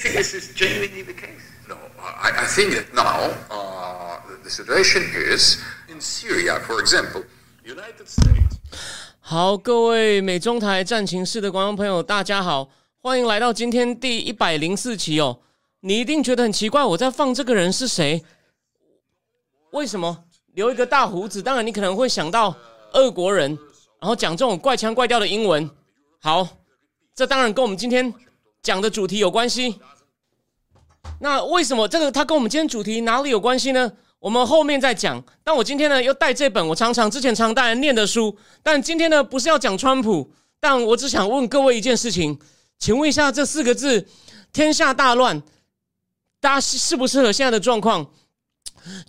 think this is genuinely the case? No, I, I think that now uh, the- the situation is in Syria, for example. United States. 好，各位美中台战情室的观众朋友，大家好，欢迎来到今天第一百零四期哦。你一定觉得很奇怪，我在放这个人是谁？为什么留一个大胡子？当然，你可能会想到俄国人，然后讲这种怪腔怪调的英文。好，这当然跟我们今天讲的主题有关系。那为什么这个它跟我们今天主题哪里有关系呢？我们后面再讲。但我今天呢又带这本我常常之前常带人念的书，但今天呢不是要讲川普，但我只想问各位一件事情，请问一下这四个字“天下大乱”，大家适不适合现在的状况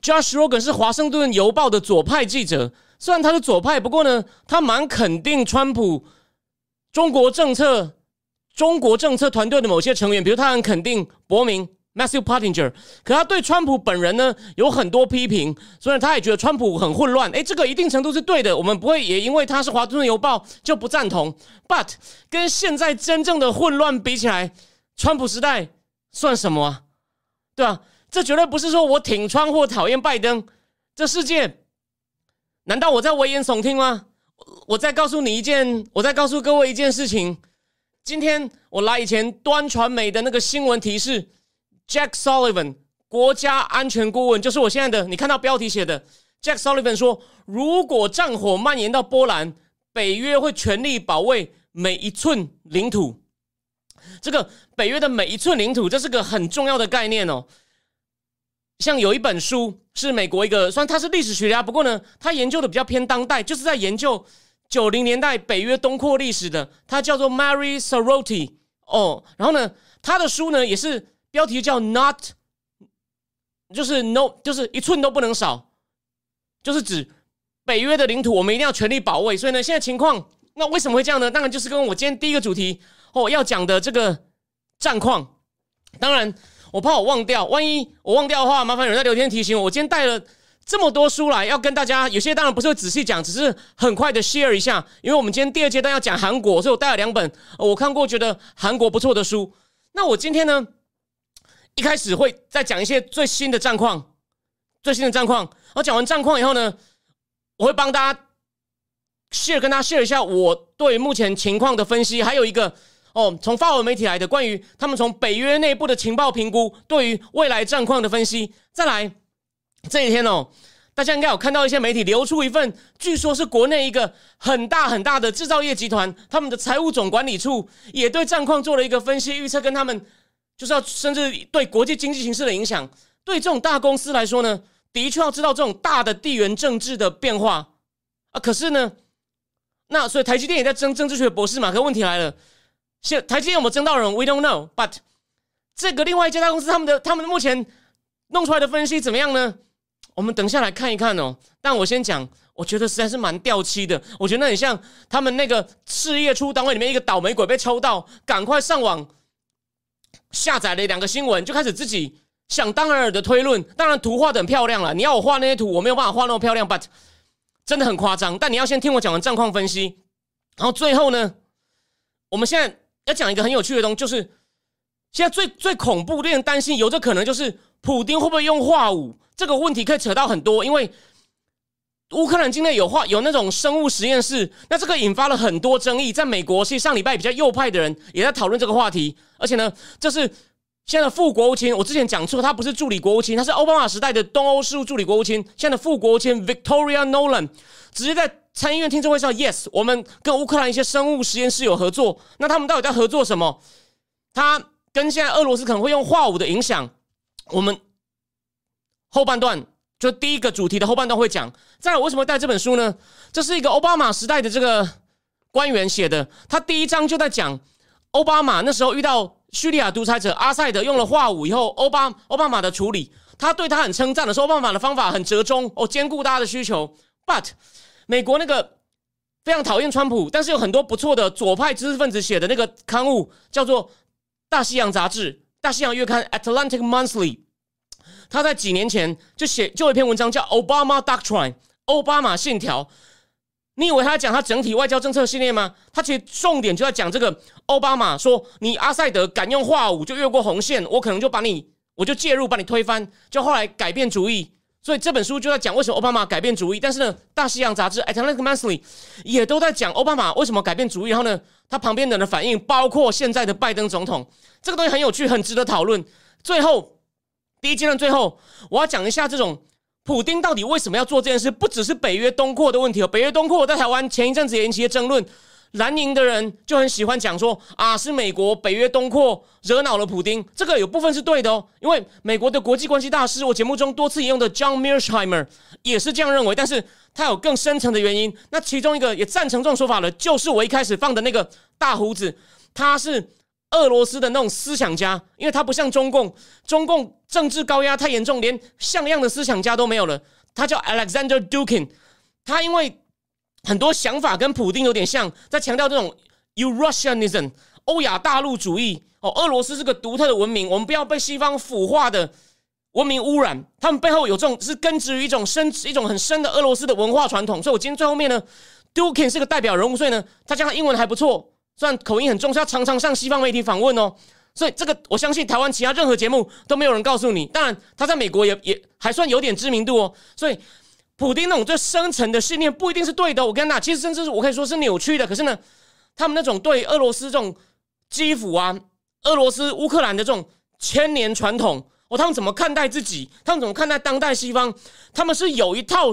？Josh Rogan 是华盛顿邮报的左派记者，虽然他是左派，不过呢，他蛮肯定川普中国政策、中国政策团队的某些成员，比如他很肯定伯明 Matthew Pottinger，可他对川普本人呢有很多批评，所以他也觉得川普很混乱。诶，这个一定程度是对的，我们不会也因为他是华盛顿邮报就不赞同。But 跟现在真正的混乱比起来，川普时代算什么啊？对吧？这绝对不是说我挺川或讨厌拜登。这世界，难道我在危言耸听吗？我再告诉你一件，我再告诉各位一件事情。今天我来以前，端传媒的那个新闻提示，Jack Sullivan 国家安全顾问，就是我现在的，你看到标题写的，Jack Sullivan 说，如果战火蔓延到波兰，北约会全力保卫每一寸领土。这个北约的每一寸领土，这是个很重要的概念哦。像有一本书是美国一个，虽然他是历史学家，不过呢，他研究的比较偏当代，就是在研究九零年代北约东扩历史的，他叫做 Mary Soroti 哦。然后呢，他的书呢也是标题叫 Not，就是 No，就是一寸都不能少，就是指北约的领土我们一定要全力保卫。所以呢，现在情况，那为什么会这样呢？当然就是跟我今天第一个主题哦要讲的这个战况，当然。我怕我忘掉，万一我忘掉的话，麻烦有人在聊天提醒我。我今天带了这么多书来，要跟大家，有些当然不是会仔细讲，只是很快的 share 一下。因为我们今天第二阶段要讲韩国，所以我带了两本、我看过觉得韩国不错的书。那我今天呢，一开始会再讲一些最新的战况，最新的战况。然后讲完战况以后呢，我会帮大家 share 跟大家 share 一下我对目前情况的分析，还有一个。哦，从法文媒体来的关于他们从北约内部的情报评估，对于未来战况的分析。再来，这几天哦，大家应该有看到一些媒体流出一份，据说是国内一个很大很大的制造业集团，他们的财务总管理处也对战况做了一个分析预测，跟他们就是要甚至对国际经济形势的影响。对这种大公司来说呢，的确要知道这种大的地缘政治的变化啊。可是呢，那所以台积电也在争政治学博士嘛。可问题来了。现台积电有没有争到人？We don't know. But 这个另外一家大公司，他们的他们目前弄出来的分析怎么样呢？我们等下来看一看哦。但我先讲，我觉得实在是蛮掉漆的。我觉得那很像他们那个事业出单位里面一个倒霉鬼被抽到，赶快上网下载了两个新闻，就开始自己想当然的推论。当然图画的很漂亮了，你要我画那些图，我没有办法画那么漂亮，but 真的很夸张。但你要先听我讲完战况分析，然后最后呢，我们现在。要讲一个很有趣的东西，就是现在最最恐怖、令人担心，有这可能就是普丁会不会用化武这个问题，可以扯到很多。因为乌克兰境内有化有那种生物实验室，那这个引发了很多争议。在美国，其实上礼拜比较右派的人也在讨论这个话题，而且呢，这是现在的副国务卿。我之前讲错，他不是助理国务卿，他是奥巴马时代的东欧事务助理国务卿。现在的副国务卿 Victoria Nolan 直接在。参议院听证会上，yes，我们跟乌克兰一些生物实验室有合作。那他们到底在合作什么？他跟现在俄罗斯可能会用化武的影响，我们后半段就第一个主题的后半段会讲。再来，为什么带这本书呢？这是一个奥巴马时代的这个官员写的，他第一章就在讲奥巴马那时候遇到叙利亚独裁者阿塞德用了化武以后，奥巴奥巴马的处理，他对他很称赞的说，奥巴马的方法很折中哦，兼顾大家的需求。But 美国那个非常讨厌川普，但是有很多不错的左派知识分子写的那个刊物，叫做《大西洋杂志》《大西洋月刊》（Atlantic Monthly）。他在几年前就写就有一篇文章叫《Obama Doctrine》奥巴马信条。你以为他讲他整体外交政策系列吗？他其实重点就在讲这个奥巴马说：“你阿塞德敢用化武就越过红线，我可能就把你我就介入把你推翻。”就后来改变主意。所以这本书就在讲为什么奥巴马改变主意。但是呢，《大西洋杂志》（Atlantic Monthly） 也都在讲奥巴马为什么改变主意。然后呢，他旁边的人的反应，包括现在的拜登总统，这个东西很有趣，很值得讨论。最后。第一阶段最后，我要讲一下这种普丁到底为什么要做这件事，不只是北约东扩的问题哦。北约东扩在台湾前一阵子也引起争论，蓝营的人就很喜欢讲说啊，是美国北约东扩惹恼了普丁。这个有部分是对的哦，因为美国的国际关系大师，我节目中多次引用的 John Mearsheimer 也是这样认为，但是他有更深层的原因。那其中一个也赞成这种说法的，就是我一开始放的那个大胡子，他是。俄罗斯的那种思想家，因为他不像中共，中共政治高压太严重，连像样的思想家都没有了。他叫 Alexander Dukin，他因为很多想法跟普丁有点像，在强调这种 Eurasianism 欧亚大陆主义。哦，俄罗斯是个独特的文明，我们不要被西方腐化的文明污染。他们背后有这种是根植于一种深一种很深的俄罗斯的文化传统。所以我今天最后面呢，Dukin 是个代表人物，所以呢，他讲的英文还不错。虽然口音很重，他常常上西方媒体访问哦，所以这个我相信台湾其他任何节目都没有人告诉你。当然，他在美国也也还算有点知名度哦。所以，普丁那种最深层的信念不一定是对的。我跟你讲，其实甚至是我可以说是扭曲的。可是呢，他们那种对俄罗斯这种基辅啊、俄罗斯、乌克兰的这种千年传统哦，他们怎么看待自己？他们怎么看待当代西方？他们是有一套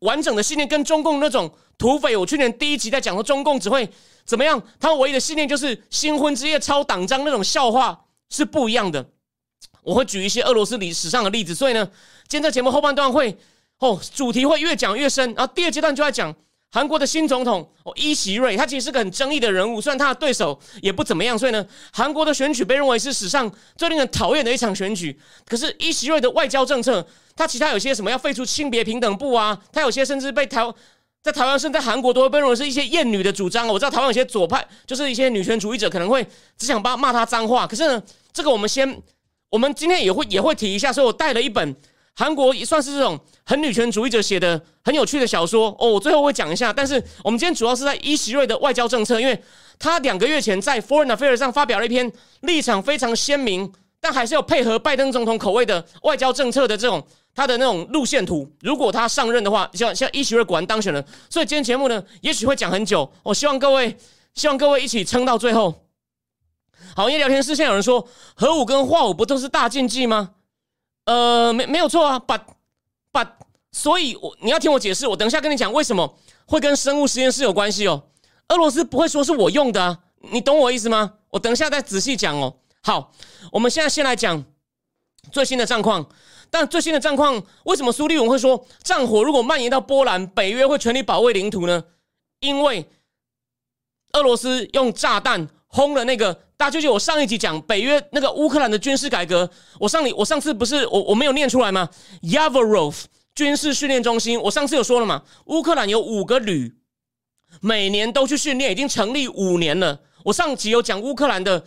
完整的信念，跟中共那种土匪。我去年第一集在讲说，中共只会。怎么样？他唯一的信念就是新婚之夜抄党章那种笑话是不一样的。我会举一些俄罗斯历史上的例子，所以呢，今天这节目后半段会哦，主题会越讲越深。然后第二阶段就在讲韩国的新总统哦伊喜瑞，他其实是个很争议的人物，虽然他的对手也不怎么样。所以呢，韩国的选举被认为是史上最令人讨厌的一场选举。可是伊喜瑞的外交政策，他其他有些什么要废除性别平等部啊，他有些甚至被台。在台湾，甚至在韩国，都会被认为是一些厌女的主张。我知道台湾有些左派，就是一些女权主义者，可能会只想骂骂他脏话。可是呢，这个我们先，我们今天也会也会提一下。所以我带了一本韩国也算是这种很女权主义者写的很有趣的小说哦。我最后会讲一下。但是我们今天主要是在伊席瑞的外交政策，因为他两个月前在 Foreign Affairs 上发表了一篇立场非常鲜明，但还是要配合拜登总统口味的外交政策的这种。他的那种路线图，如果他上任的话，像像伊许瑞果然当选了，所以今天节目呢，也许会讲很久。我希望各位，希望各位一起撑到最后。好，因为聊天室现在有人说，核武跟化武不都是大禁忌吗？呃，没没有错啊把把所以我你要听我解释，我等一下跟你讲为什么会跟生物实验室有关系哦。俄罗斯不会说是我用的，你懂我意思吗？我等一下再仔细讲哦。好，我们现在先来讲最新的战况。但最新的战况，为什么苏利文会说战火如果蔓延到波兰，北约会全力保卫领土呢？因为俄罗斯用炸弹轰了那个，大家就记我上一集讲北约那个乌克兰的军事改革，我上你我上次不是我我没有念出来吗？Yavorov 军事训练中心，我上次有说了嘛？乌克兰有五个旅，每年都去训练，已经成立五年了。我上集有讲乌克兰的。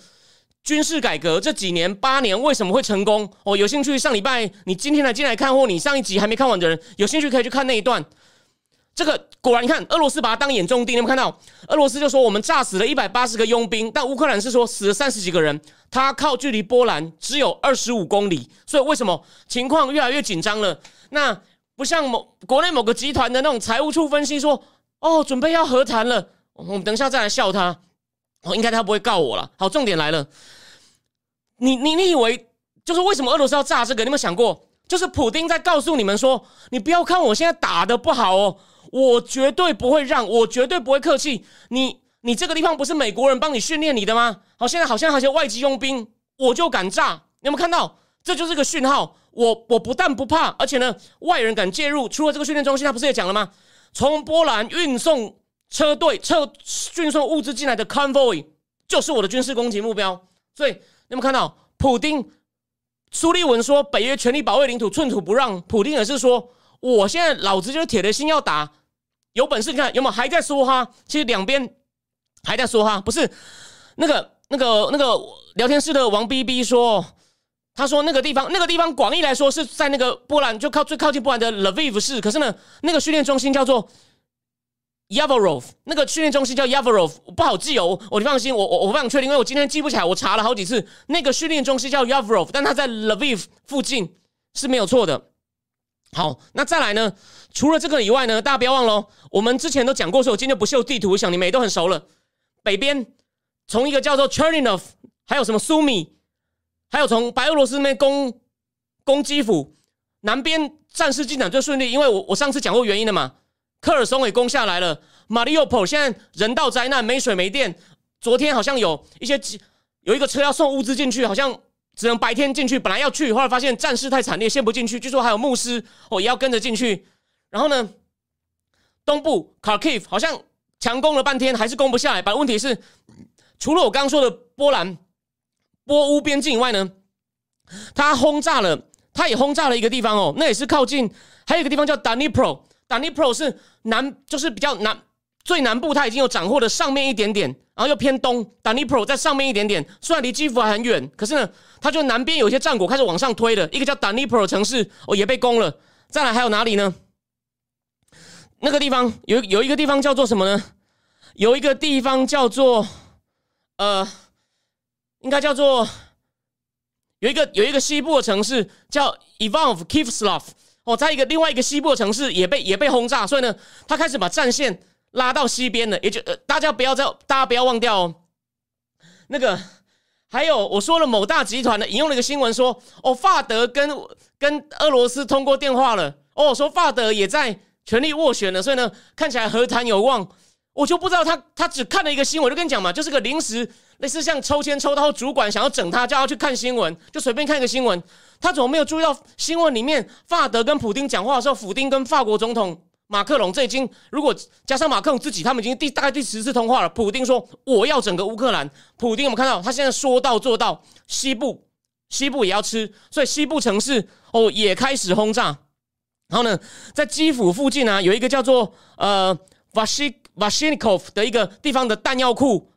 军事改革这几年八年为什么会成功？哦，有兴趣上礼拜你今天来进来看，或你上一集还没看完的人，有兴趣可以去看那一段。这个果然，你看俄罗斯把它当眼中钉，你有没有看到？俄罗斯就说我们炸死了一百八十个佣兵，但乌克兰是说死了三十几个人。他靠距离波兰只有二十五公里，所以为什么情况越来越紧张了？那不像某国内某个集团的那种财务处分析说，哦，准备要和谈了。我们等一下再来笑他。哦，应该他不会告我了。好，重点来了，你你你以为就是为什么俄罗斯要炸这个？你有没有想过，就是普丁在告诉你们说，你不要看我现在打的不好哦，我绝对不会让，我绝对不会客气。你你这个地方不是美国人帮你训练你的吗？好，现在好像还有外籍佣兵，我就敢炸。你有没有看到？这就是个讯号。我我不但不怕，而且呢，外人敢介入，除了这个训练中心，他不是也讲了吗？从波兰运送。车队车运送物资进来的 convoy 就是我的军事攻击目标，所以有没有看到？普丁苏利文说北约全力保卫领土，寸土不让。普丁也是说，我现在老子就是铁了心要打，有本事你看有没有还在说哈？其实两边还在说哈，不是那个那个那个聊天室的王 B B 说，他说那个地方那个地方广义来说是在那个波兰就靠最靠近波兰的 Lviv 市，可是呢那个训练中心叫做。Yavorov 那个训练中心叫 Yavorov，不好记哦。我你放心，我我我不想确定，因为我今天记不起来。我查了好几次，那个训练中心叫 Yavorov，但它在 Lviv 附近是没有错的。好，那再来呢？除了这个以外呢，大家不要忘了，我们之前都讲过，说我今天不秀地图，我想你们也都很熟了。北边从一个叫做 Chernov，还有什么苏米，还有从白俄罗斯那边攻攻基辅，南边战事进展最顺利，因为我我上次讲过原因的嘛。科尔松也攻下来了，马里奥普现在人道灾难，没水没电。昨天好像有一些有一个车要送物资进去，好像只能白天进去。本来要去，后来发现战事太惨烈，先不进去。据说还有牧师哦，也要跟着进去。然后呢，东部卡基夫好像强攻了半天，还是攻不下来。把问题是，除了我刚刚说的波兰波乌边境以外呢，他轰炸了，他也轰炸了一个地方哦，那也是靠近，还有一个地方叫 Dnipro。D n i p r o 是南，就是比较南最南部，它已经有掌握的上面一点点，然后又偏东。d n i p r o 在上面一点点，虽然离基辅还很远，可是呢，它就南边有一些战果开始往上推了。一个叫 d n i p r o 城市哦，也被攻了。再来还有哪里呢？那个地方有有一个地方叫做什么呢？有一个地方叫做呃，应该叫做有一个有一个西部的城市叫 Ivanov Kivslav。哦，在一个另外一个西部的城市也被也被轰炸，所以呢，他开始把战线拉到西边了。也就呃，大家不要再大家不要忘掉哦。那个还有我说了，某大集团的引用了一个新闻说，哦，法德跟跟俄罗斯通过电话了。哦，说法德也在全力斡旋了，所以呢，看起来和谈有望。我就不知道他他只看了一个新闻，就跟你讲嘛，就是个临时类似像抽签抽到主管想要整他，叫他去看新闻，就随便看一个新闻。他怎么没有注意到新闻里面法德跟普丁讲话的时候，普丁跟法国总统马克龙这已经如果加上马克龙自己，他们已经第大概第十次通话了。普丁说我要整个乌克兰，普丁我们看到他现在说到做到，西部西部也要吃，所以西部城市哦也开始轰炸。然后呢，在基辅附近呢有一个叫做呃瓦西。瓦西尼科夫的一个地方的弹药库，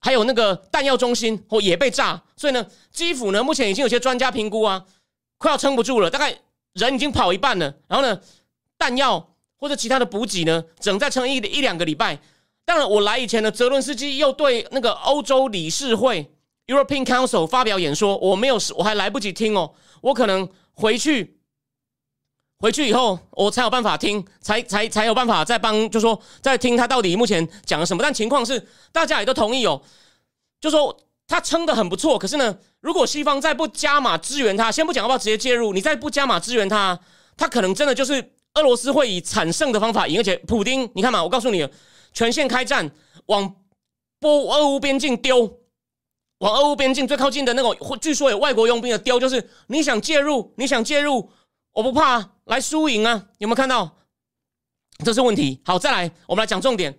还有那个弹药中心哦也被炸，所以呢，基辅呢目前已经有些专家评估啊，快要撑不住了，大概人已经跑一半了。然后呢，弹药或者其他的补给呢，只能再撑一一两个礼拜。当然，我来以前呢，泽伦斯基又对那个欧洲理事会 （European Council） 发表演说，我没有，我还来不及听哦，我可能回去。回去以后，我才有办法听，才才才有办法再帮，就说再听他到底目前讲了什么。但情况是，大家也都同意哦，就说他撑的很不错。可是呢，如果西方再不加码支援他，先不讲要不要直接介入，你再不加码支援他，他可能真的就是俄罗斯会以惨胜的方法赢。而且普丁，你看嘛，我告诉你，全线开战，往波俄乌边境丢，往俄乌边境最靠近的那个，据说有外国佣兵的丢，就是你想介入，你想介入。我不怕，来输赢啊！有没有看到？这是问题。好，再来，我们来讲重点。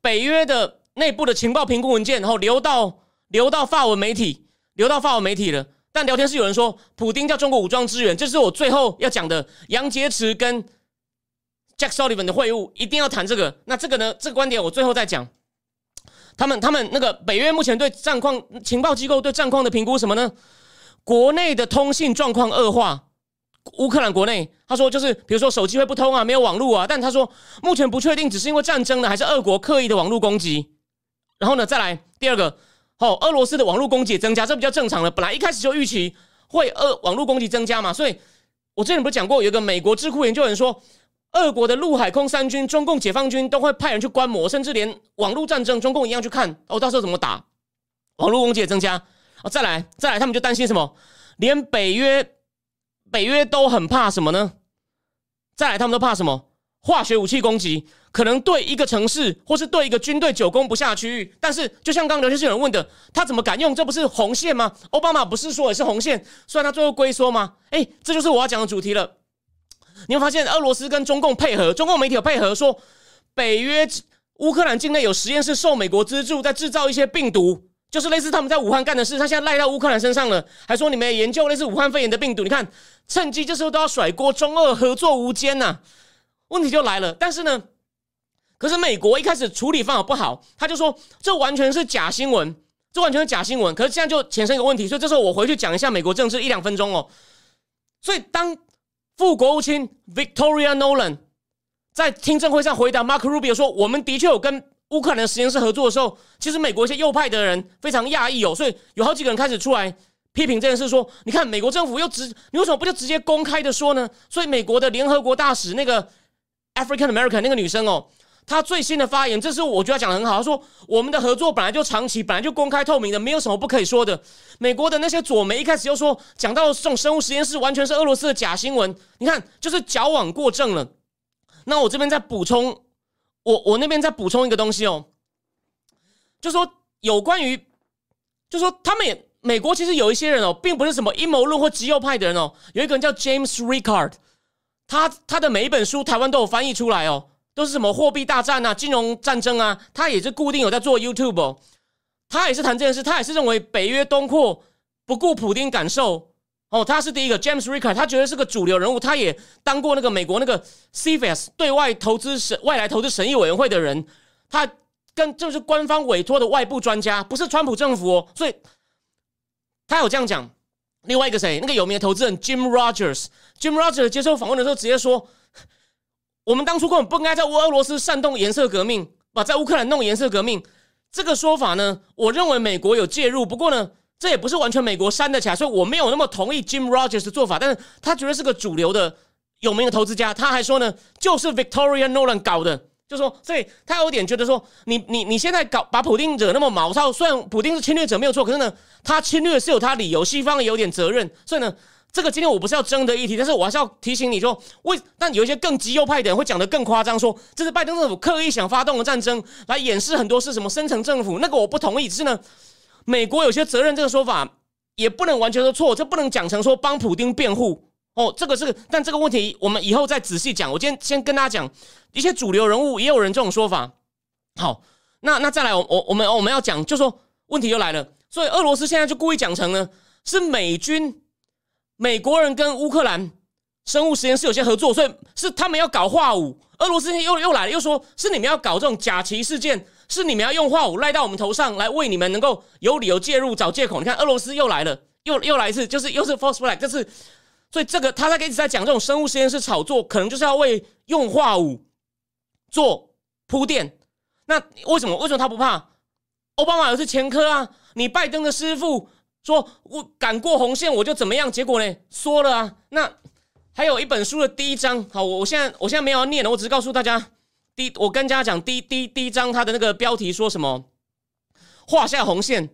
北约的内部的情报评估文件，然后流到流到法文媒体，流到法文媒体了。但聊天室有人说，普丁叫中国武装支援，这是我最后要讲的。杨洁篪跟 Jack Sullivan 的会晤，一定要谈这个。那这个呢？这个观点我最后再讲。他们他们那个北约目前对战况情报机构对战况的评估什么呢？国内的通信状况恶化。乌克兰国内，他说就是比如说手机会不通啊，没有网络啊，但他说目前不确定，只是因为战争呢，还是俄国刻意的网络攻击。然后呢，再来第二个，哦，俄罗斯的网络攻击也增加，这比较正常的。本来一开始就预期会俄网络攻击增加嘛，所以我之前不是讲过，有一个美国智库研究人说，俄国的陆海空三军，中共解放军都会派人去观摩，甚至连网络战争，中共一样去看哦，到时候怎么打，网络攻击也增加。哦，再来再来，他们就担心什么？连北约。北约都很怕什么呢？再来，他们都怕什么？化学武器攻击，可能对一个城市或是对一个军队久攻不下区域。但是，就像刚刚刘先生有人问的，他怎么敢用？这不是红线吗？奥巴马不是说也是红线？虽然他最后龟缩吗？哎，这就是我要讲的主题了。你会发现，俄罗斯跟中共配合，中共媒体有配合说，北约乌克兰境内有实验室受美国资助，在制造一些病毒。就是类似他们在武汉干的事，他现在赖到乌克兰身上了，还说你们研究类似武汉肺炎的病毒，你看趁机这时候都要甩锅，中俄合作无间呐。问题就来了，但是呢，可是美国一开始处理方法不好，他就说这完全是假新闻，这完全是假新闻。可是现在就产生一个问题，所以这时候我回去讲一下美国政治一两分钟哦。所以当副国务卿 Victoria Nolan 在听证会上回答 Mark Rubio 说我们的确有跟乌克兰的实验室合作的时候，其实美国一些右派的人非常讶异哦，所以有好几个人开始出来批评这件事，说你看美国政府又直，你为什么不就直接公开的说呢？所以美国的联合国大使那个。African American 那个女生哦，她最新的发言，这是我觉得讲的很好。她说：“我们的合作本来就长期，本来就公开透明的，没有什么不可以说的。”美国的那些左媒一开始又说，讲到这种生物实验室完全是俄罗斯的假新闻。你看，就是矫枉过正了。那我这边再补充，我我那边再补充一个东西哦，就说有关于，就说他们也美国其实有一些人哦，并不是什么阴谋论或极右派的人哦，有一个人叫 James Ricard。他他的每一本书，台湾都有翻译出来哦，都是什么货币大战啊、金融战争啊，他也是固定有在做 YouTube 哦。他也是谈这件事，他也是认为北约东扩不顾普丁感受哦。他是第一个 James Ricker，他觉得是个主流人物，他也当过那个美国那个 CFS 对外投资审外来投资审议委员会的人，他跟就是官方委托的外部专家，不是川普政府哦，所以他有这样讲。另外一个谁？那个有名的投资人 Jim Rogers，Jim Rogers 接受访问的时候直接说：“我们当初根本不应该在俄罗斯煽动颜色革命，把在乌克兰弄颜色革命。”这个说法呢，我认为美国有介入，不过呢，这也不是完全美国煽的起来，所以我没有那么同意 Jim Rogers 的做法。但是他觉得是个主流的有名的投资家，他还说呢，就是 Victoria Nolan 搞的。就说，所以他有点觉得说，你你你现在搞把普丁惹那么毛糙，虽然普丁是侵略者没有错，可是呢，他侵略是有他理由，西方也有点责任。所以呢，这个今天我不是要争的议题，但是我还是要提醒你说，为但有一些更极右派的人会讲得更夸张，说这是拜登政府刻意想发动的战争，来掩饰很多是什么深层政府，那个我不同意。只是呢，美国有些责任这个说法也不能完全说错，这不能讲成说帮普丁辩护。哦，这个是，但这个问题我们以后再仔细讲。我今天先跟大家讲一些主流人物，也有人这种说法。好，那那再来，我我我们我们要讲，就说问题又来了。所以俄罗斯现在就故意讲成呢，是美军、美国人跟乌克兰生物实验室有些合作，所以是他们要搞化武。俄罗斯又又来了，又说是你们要搞这种假旗事件，是你们要用化武赖到我们头上来，为你们能够有理由介入找借口。你看，俄罗斯又来了，又又来一次，就是又是 false flag，这次。所以这个他在一直在讲这种生物实验室炒作，可能就是要为用化武做铺垫。那为什么？为什么他不怕？奥巴马有是前科啊！你拜登的师傅说我敢过红线我就怎么样，结果呢说了啊。那还有一本书的第一章，好，我我现在我现在没有要念了，我只是告诉大家，我跟大家讲第第第一章他的那个标题说什么？画下红线，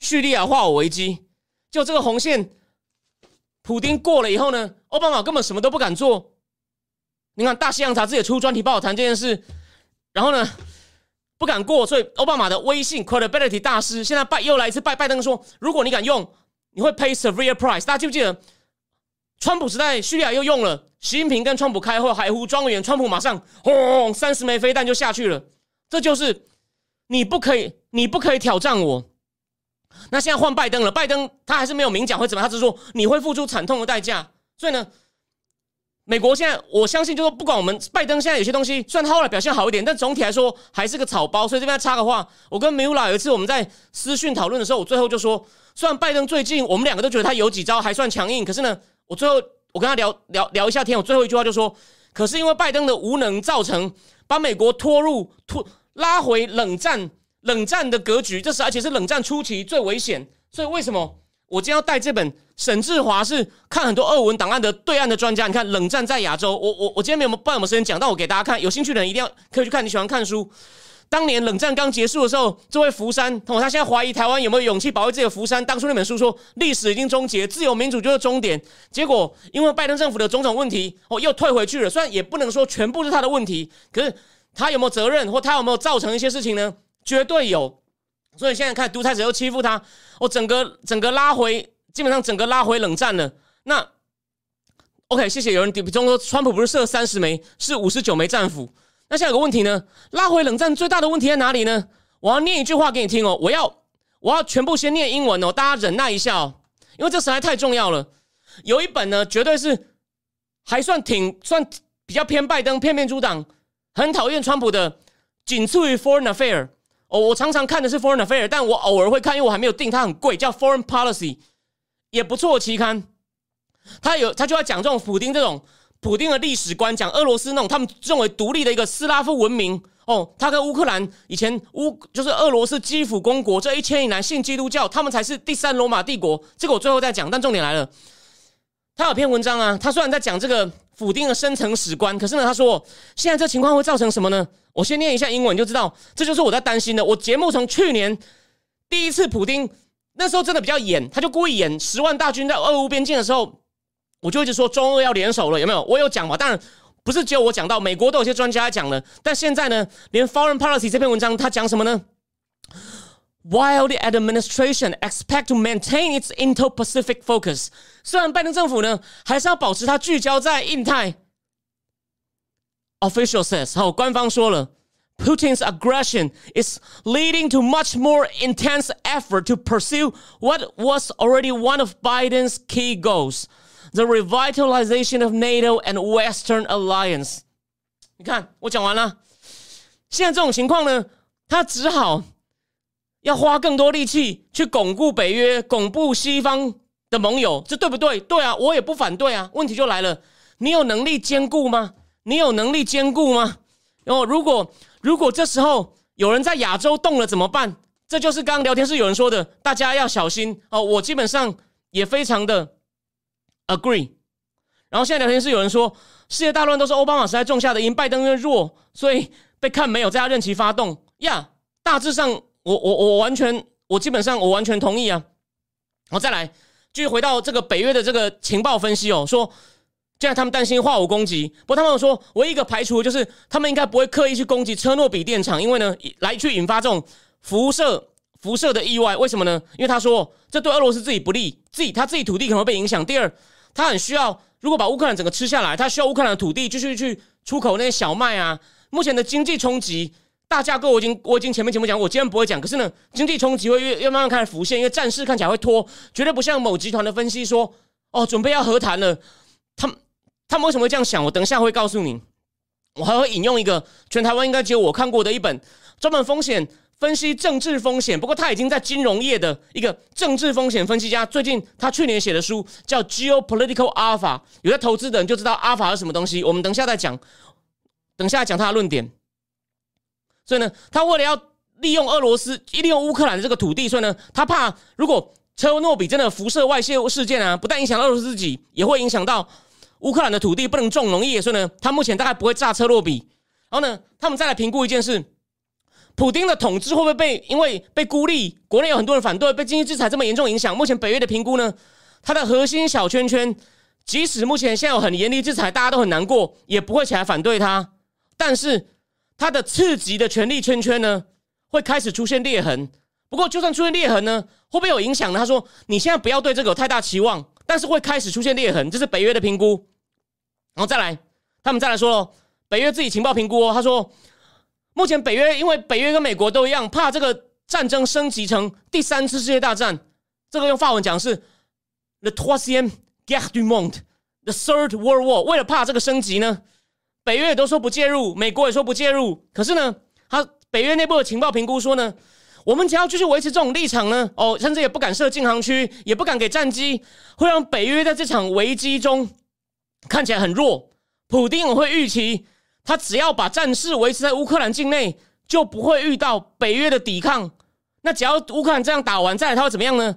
叙利亚化武危机，就这个红线。普丁过了以后呢，奥巴马根本什么都不敢做。你看《大西洋杂志》也出专题报谈这件事，然后呢不敢过，所以奥巴马的威信 credibility 大师现在拜又来一次拜拜登说，如果你敢用，你会 pay severe price。大家记不记得，川普时代叙利亚又用了，习近平跟川普开会，海湖庄园，川普马上轰三十枚飞弹就下去了。这就是你不可以，你不可以挑战我。那现在换拜登了，拜登他还是没有明讲会怎么，他只是说你会付出惨痛的代价。所以呢，美国现在我相信，就说不管我们拜登现在有些东西，虽然他后来表现好一点，但总体来说还是个草包。所以这边插个话，我跟梅乌拉有一次我们在私讯讨论的时候，我最后就说，虽然拜登最近我们两个都觉得他有几招还算强硬，可是呢，我最后我跟他聊聊聊一下天，我最后一句话就说，可是因为拜登的无能，造成把美国拖入拖拉回冷战。冷战的格局，这是而且是冷战初期最危险。所以为什么我今天要带这本沈志华是看很多俄文档案的对岸的专家？你看冷战在亚洲，我我我今天没有不有没有时间讲，但我给大家看，有兴趣的人一定要可以去看。你喜欢看书？当年冷战刚结束的时候，这位福山，他现在怀疑台湾有没有勇气保卫自己的福山。当初那本书说历史已经终结，自由民主就是终点。结果因为拜登政府的种种问题，哦又退回去了。虽然也不能说全部是他的问题，可是他有没有责任，或他有没有造成一些事情呢？绝对有，所以现在看独裁者又欺负他，我整个整个拉回，基本上整个拉回冷战了。那 OK，谢谢有人比中说，川普不是设三十枚，是五十九枚战斧。那现在有个问题呢，拉回冷战最大的问题在哪里呢？我要念一句话给你听哦，我要我要全部先念英文哦，大家忍耐一下哦，因为这实在太重要了。有一本呢，绝对是还算挺算比较偏拜登、偏偏主党，很讨厌川普的，仅次于 Foreign Affair。哦，我常常看的是 Foreign Affair，但我偶尔会看，因为我还没有订，它很贵，叫 Foreign Policy，也不错期刊。他有他就要讲这种普丁这种普丁的历史观，讲俄罗斯那种他们认为独立的一个斯拉夫文明。哦，他跟乌克兰以前乌就是俄罗斯基辅公国这一千年来信基督教，他们才是第三罗马帝国。这个我最后再讲，但重点来了，他有篇文章啊，他虽然在讲这个普丁的深层史观，可是呢，他说现在这情况会造成什么呢？我先念一下英文就知道，这就是我在担心的。我节目从去年第一次普丁那时候真的比较演，他就故意演十万大军在俄乌边境的时候，我就一直说中俄要联手了，有没有？我有讲嘛？当然。不是只有我讲到，美国都有些专家讲了。但现在呢，连 Foreign Policy 这篇文章他讲什么呢？While the administration expect to maintain its Indo-Pacific focus，虽然拜登政府呢还是要保持它聚焦在印太。Official says，好，官方说了，Putin's aggression is leading to much more intense effort to pursue what was already one of Biden's key goals。 The revitalization of NATO and Western alliance。你看，我讲完了。现在这种情况呢，他只好要花更多力气去巩固北约、巩固西方的盟友，这对不对？对啊，我也不反对啊。问题就来了，你有能力兼顾吗？你有能力兼顾吗？然后，如果如果这时候有人在亚洲动了怎么办？这就是刚刚聊天室有人说的，大家要小心哦。我基本上也非常的。Agree，然后现在聊天室有人说，世界大乱都是奥巴马时代种下的因，拜登因为弱，所以被看没有在他任期发动。呀，大致上，我我我完全，我基本上我完全同意啊。我再来继续回到这个北约的这个情报分析哦，说现在他们担心化武攻击，不过他们说唯一一个排除就是他们应该不会刻意去攻击车诺比电厂，因为呢，来去引发这种辐射辐射的意外。为什么呢？因为他说这对俄罗斯自己不利，自己他自己土地可能会被影响。第二。他很需要，如果把乌克兰整个吃下来，他需要乌克兰的土地继续去出口那些小麦啊。目前的经济冲击，大架构我已经我已经前面节目讲，我今天不会讲。可是呢，经济冲击会越越慢慢开始浮现，因为战事看起来会拖，绝对不像某集团的分析说，哦，准备要和谈了。他们他们为什么会这样想？我等一下会告诉你。我还会引用一个全台湾应该只有我看过的一本专门风险。分析政治风险，不过他已经在金融业的一个政治风险分析家。最近他去年写的书叫《Geopolitical Alpha》，有在投资的人就知道 Alpha 是什么东西。我们等下再讲，等下讲他的论点。所以呢，他为了要利用俄罗斯、利用乌克兰的这个土地，所以呢，他怕如果车诺比真的辐射外泄事件啊，不但影响俄罗斯自己，也会影响到乌克兰的土地，不能种农业。所以呢，他目前大概不会炸车诺比。然后呢，他们再来评估一件事。普京的统治会不会被因为被孤立，国内有很多人反对，被经济制裁这么严重影响？目前北约的评估呢？它的核心小圈圈，即使目前现在有很严厉制裁，大家都很难过，也不会起来反对他。但是它的次级的权力圈圈呢，会开始出现裂痕。不过就算出现裂痕呢，会不会有影响呢？他说：“你现在不要对这个有太大期望，但是会开始出现裂痕，这是北约的评估。”然后再来，他们再来说喽，北约自己情报评估哦，他说。目前北约因为北约跟美国都一样，怕这个战争升级成第三次世界大战。这个用法文讲是 the troisième guerre du monde，the third world war。为了怕这个升级呢，北约也都说不介入，美国也说不介入。可是呢，他北约内部的情报评估说呢，我们只要继续维持这种立场呢，哦，甚至也不敢设禁航区，也不敢给战机，会让北约在这场危机中看起来很弱。普丁会预期。他只要把战事维持在乌克兰境内，就不会遇到北约的抵抗。那只要乌克兰这样打完，再来他会怎么样呢？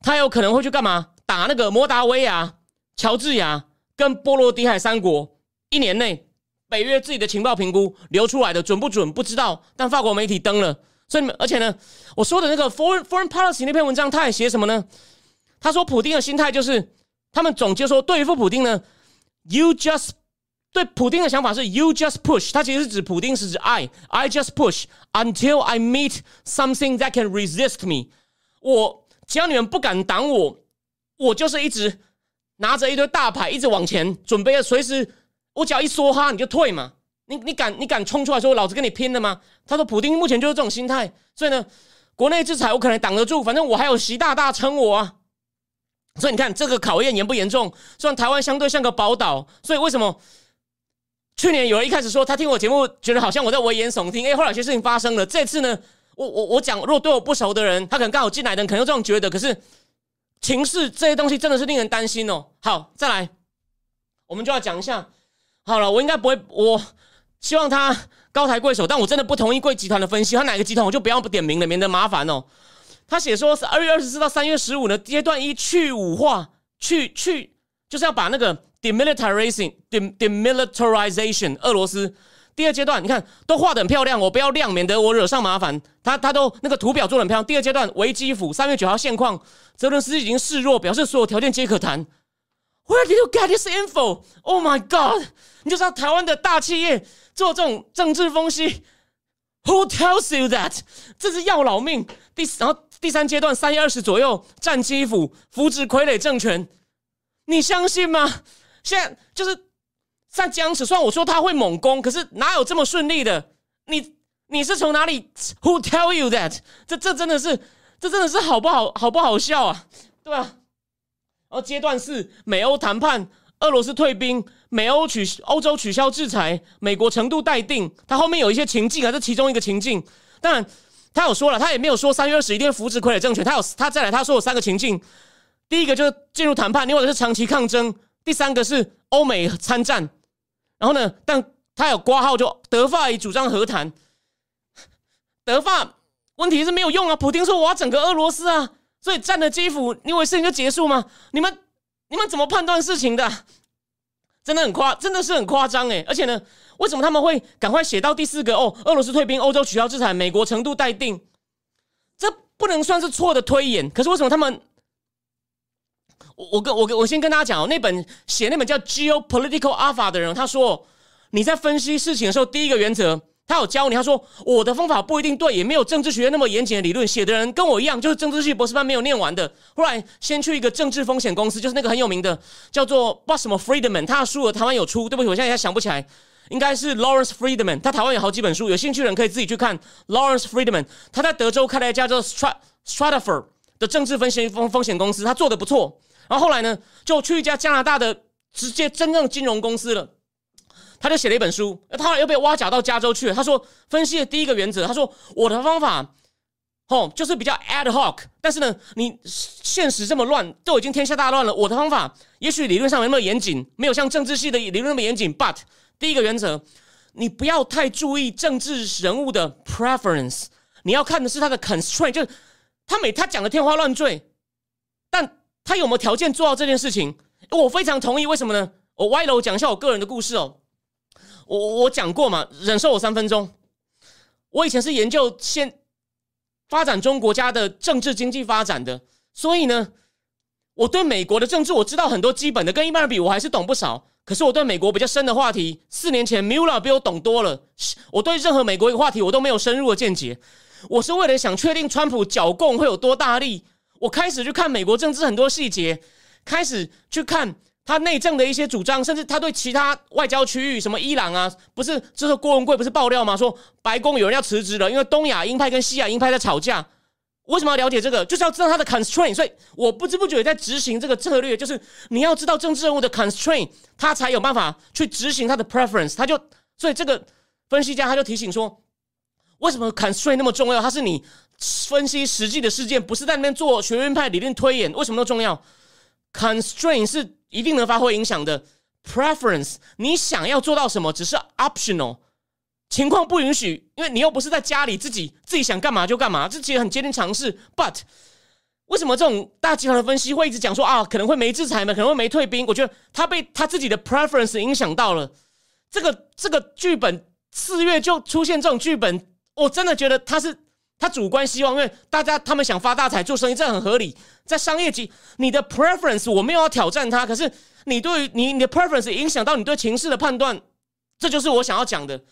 他有可能会去干嘛？打那个摩达维亚、乔治亚跟波罗的海三国。一年内，北约自己的情报评估流出来的准不准不知道，但法国媒体登了。所以，而且呢，我说的那个 foreign foreign policy 那篇文章，他也写什么呢？他说，普丁的心态就是，他们总结说，对付普丁呢，you just。对普丁的想法是，you just push，他其实是指普丁是指 I，I just push until I meet something that can resist me。我只要你们不敢挡我，我就是一直拿着一堆大牌，一直往前，准备随时我只要一梭哈，你就退嘛。你你敢你敢冲出来说老子跟你拼了吗？他说普丁目前就是这种心态，所以呢，国内制裁我可能挡得住，反正我还有习大大撑我啊。所以你看这个考验严不严重？虽然台湾相对像个宝岛，所以为什么去年有人一开始说他听我节目觉得好像我在危言耸听？哎，后来有些事情发生了。这次呢，我我我讲，如果对我不熟的人，他可能刚好进来的人，可能这样觉得。可是情势这些东西真的是令人担心哦。好，再来，我们就要讲一下。好了，我应该不会，我希望他高抬贵手，但我真的不同意贵集团的分析。他哪个集团，我就不要不点名了，免得麻烦哦。他写说是二月二十四到三月十五呢，阶段一去五化，去去就是要把那个 demilitarizing demilitarization 俄罗斯。第二阶段，你看都画的很漂亮，我不要亮，免得我惹上麻烦。他他都那个图表做的很漂亮。第二阶段，维基辅三月九号现况，泽伦斯基已经示弱，表示所有条件皆可谈。Where did you get this info? Oh my god！你就知道台湾的大企业做这种政治分析，Who tells you that？这是要老命。第然后第三阶段三月二十左右战基辅，扶植傀儡政权，你相信吗？现在就是在僵持。虽然我说他会猛攻，可是哪有这么顺利的？你你是从哪里？Who tell you that？这这真的是这真的是好不好好不好笑啊？对啊。然后阶段四，美欧谈判，俄罗斯退兵，美欧取欧洲取消制裁，美国程度待定。他后面有一些情境啊，这其中一个情境。当然，他有说了，他也没有说三月二十一定会扶持傀儡政权。他有他再来，他说有三个情境：第一个就是进入谈判，另外是长期抗争；第三个是欧美参战。然后呢，但他有挂号，就德法以主张和谈。德法问题是没有用啊，普京说我要整个俄罗斯啊。所以占了基辅，你以为事情就结束吗？你们你们怎么判断事情的？真的很夸，真的是很夸张哎！而且呢，为什么他们会赶快写到第四个？哦，俄罗斯退兵，欧洲取消制裁，美国程度待定，这不能算是错的推演。可是为什么他们？我我跟我跟我先跟大家讲哦，那本写那本叫《Geopolitical Alpha》的人，他说你在分析事情的时候，第一个原则。他有教你，他说我的方法不一定对，也没有政治学院那么严谨的理论。写的人跟我一样，就是政治系博士班没有念完的。后来先去一个政治风险公司，就是那个很有名的，叫做不知道什么 Friedman，他的书台湾有出，对不起，我现在想不起来，应该是 Lawrence Friedman，他台湾有好几本书，有兴趣的人可以自己去看。Lawrence Friedman，他在德州开了一家叫 Strat Stratfor 的政治分析风风险公司，他做的不错。然后后来呢，就去一家加拿大的直接真正金融公司了。他就写了一本书，他又被挖角到加州去了。他说，分析的第一个原则，他说我的方法，哦，就是比较 ad hoc。但是呢，你现实这么乱，都已经天下大乱了。我的方法也许理论上没那么严谨，没有像政治系的理论那么严谨。But 第一个原则，你不要太注意政治人物的 preference，你要看的是他的 constraint，就是他每他讲的天花乱坠，但他有没有条件做到这件事情？我非常同意。为什么呢？我歪楼讲一下我个人的故事哦。我我讲过嘛，忍受我三分钟。我以前是研究现发展中国家的政治经济发展的，所以呢，我对美国的政治我知道很多基本的，跟一般人比我还是懂不少。可是我对美国比较深的话题，四年前 Mula 比我懂多了。我对任何美国一个话题，我都没有深入的见解。我是为了想确定川普剿共会有多大力，我开始去看美国政治很多细节，开始去看。他内政的一些主张，甚至他对其他外交区域，什么伊朗啊，不是，就是郭文贵不是爆料吗？说白宫有人要辞职了，因为东亚鹰派跟西亚鹰派在吵架。为什么要了解这个？就是要知道他的 constraint。所以我不知不觉在执行这个策略，就是你要知道政治人物的 constraint，他才有办法去执行他的 preference。他就所以这个分析家他就提醒说，为什么 constraint 那么重要？它是你分析实际的事件，不是在那边做学院派理论推演。为什么那么重要？constraint 是。一定能发挥影响的 preference，你想要做到什么只是 optional，情况不允许，因为你又不是在家里自己自己想干嘛就干嘛，这其实很接近常识。But 为什么这种大集团的分析会一直讲说啊，可能会没制裁嘛？可能会没退兵？我觉得他被他自己的 preference 影响到了。这个这个剧本四月就出现这种剧本，我真的觉得他是。他主观希望，因为大家他们想发大财做生意，这很合理。在商业级，你的 preference 我没有要挑战他，可是你对于你你的 preference 影响到你对情势的判断，这就是我想要讲的。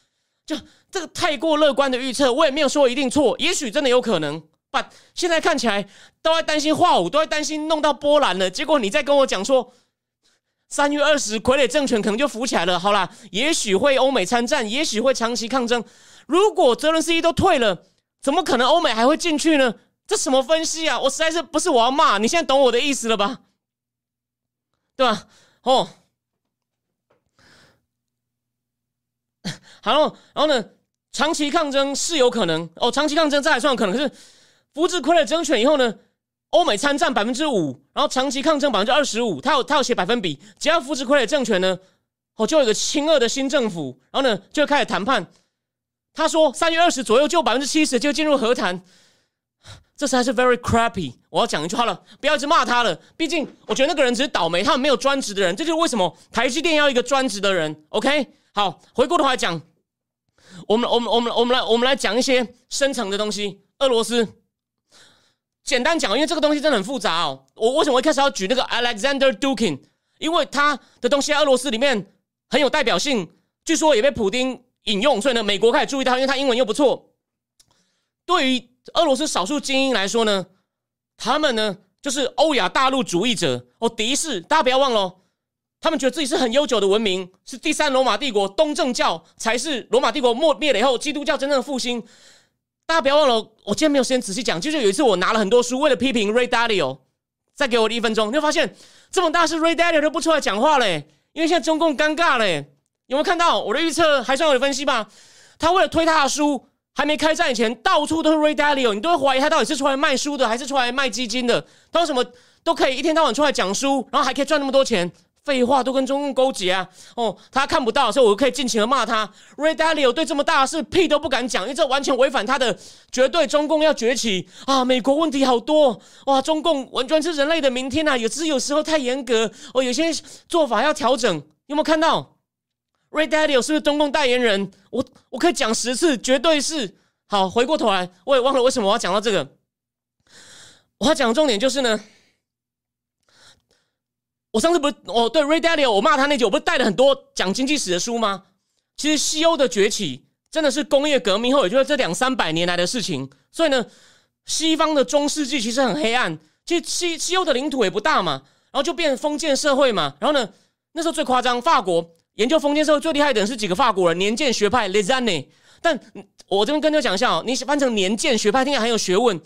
就这个太过乐观的预测，我也没有说一定错，也许真的有可能。But 现在看起来都在担心化武，都在担心弄到波兰了。结果你再跟我讲说，三月二十傀儡政权可能就浮起来了。好啦，也许会欧美参战，也许会长期抗争。如果泽伦斯基都退了。怎么可能欧美还会进去呢？这什么分析啊？我实在是不是我要骂你，现在懂我的意思了吧？对吧？哦，好了，然后呢？长期抗争是有可能哦，长期抗争这还算有可能。可是福治傀儡争权以后呢？欧美参战百分之五，然后长期抗争百分之二十五。他有他有写百分比，只要扶持傀儡政权呢，哦，就有一个亲俄的新政府，然后呢就开始谈判。他说三月二十左右就百分之七十就进入和谈，这才是 very crappy。我要讲一句话了，不要一直骂他了。毕竟我觉得那个人只是倒霉，他没有专职的人，这就是为什么台积电要一个专职的人。OK，好，回过头来讲，我们我们我们我们来我们来讲一些深层的东西。俄罗斯，简单讲，因为这个东西真的很复杂哦。我为什么一开始要举那个 Alexander Dukin？因为他的东西在俄罗斯里面很有代表性，据说也被普丁。引用，所以呢，美国开始注意到，因为他英文又不错。对于俄罗斯少数精英来说呢，他们呢就是欧亚大陆主义者哦，敌视。大家不要忘了，他们觉得自己是很悠久的文明，是第三罗马帝国，东正教才是罗马帝国没灭了以后，基督教真正的复兴。大家不要忘了，我今天没有时间仔细讲，就是有一次我拿了很多书，为了批评 Ray Dalio，再给我一分钟，你会发现这么大事，Ray Dalio 都不出来讲话嘞，因为现在中共尴尬嘞。有没有看到我的预测还算有分析吧？他为了推他的书，还没开战以前，到处都是 Ray Dalio，你都会怀疑他到底是出来卖书的，还是出来卖基金的？他什么都可以一天到晚出来讲书，然后还可以赚那么多钱？废话，都跟中共勾结啊！哦，他看不到，所以我可以尽情的骂他。Ray Dalio 对这么大的事屁都不敢讲，因为这完全违反他的绝对中共要崛起啊！美国问题好多哇，中共完全是人类的明天呐！有时有时候太严格哦，有些做法要调整。有没有看到？Ray Dalio 是不是中共代言人？我我可以讲十次，绝对是。好，回过头来，我也忘了为什么我要讲到这个。我要讲的重点就是呢，我上次不是哦，对 Ray Dalio，我骂他那集，我不是带了很多讲经济史的书吗？其实西欧的崛起真的是工业革命后，也就是这两三百年来的事情。所以呢，西方的中世纪其实很黑暗。其实西西欧的领土也不大嘛，然后就变封建社会嘛。然后呢，那时候最夸张，法国。研究封建社会最厉害的人是几个法国人，年鉴学派 l e z a n e 但我这边跟大家讲一下哦，你翻成年鉴学派，听起来很有学问。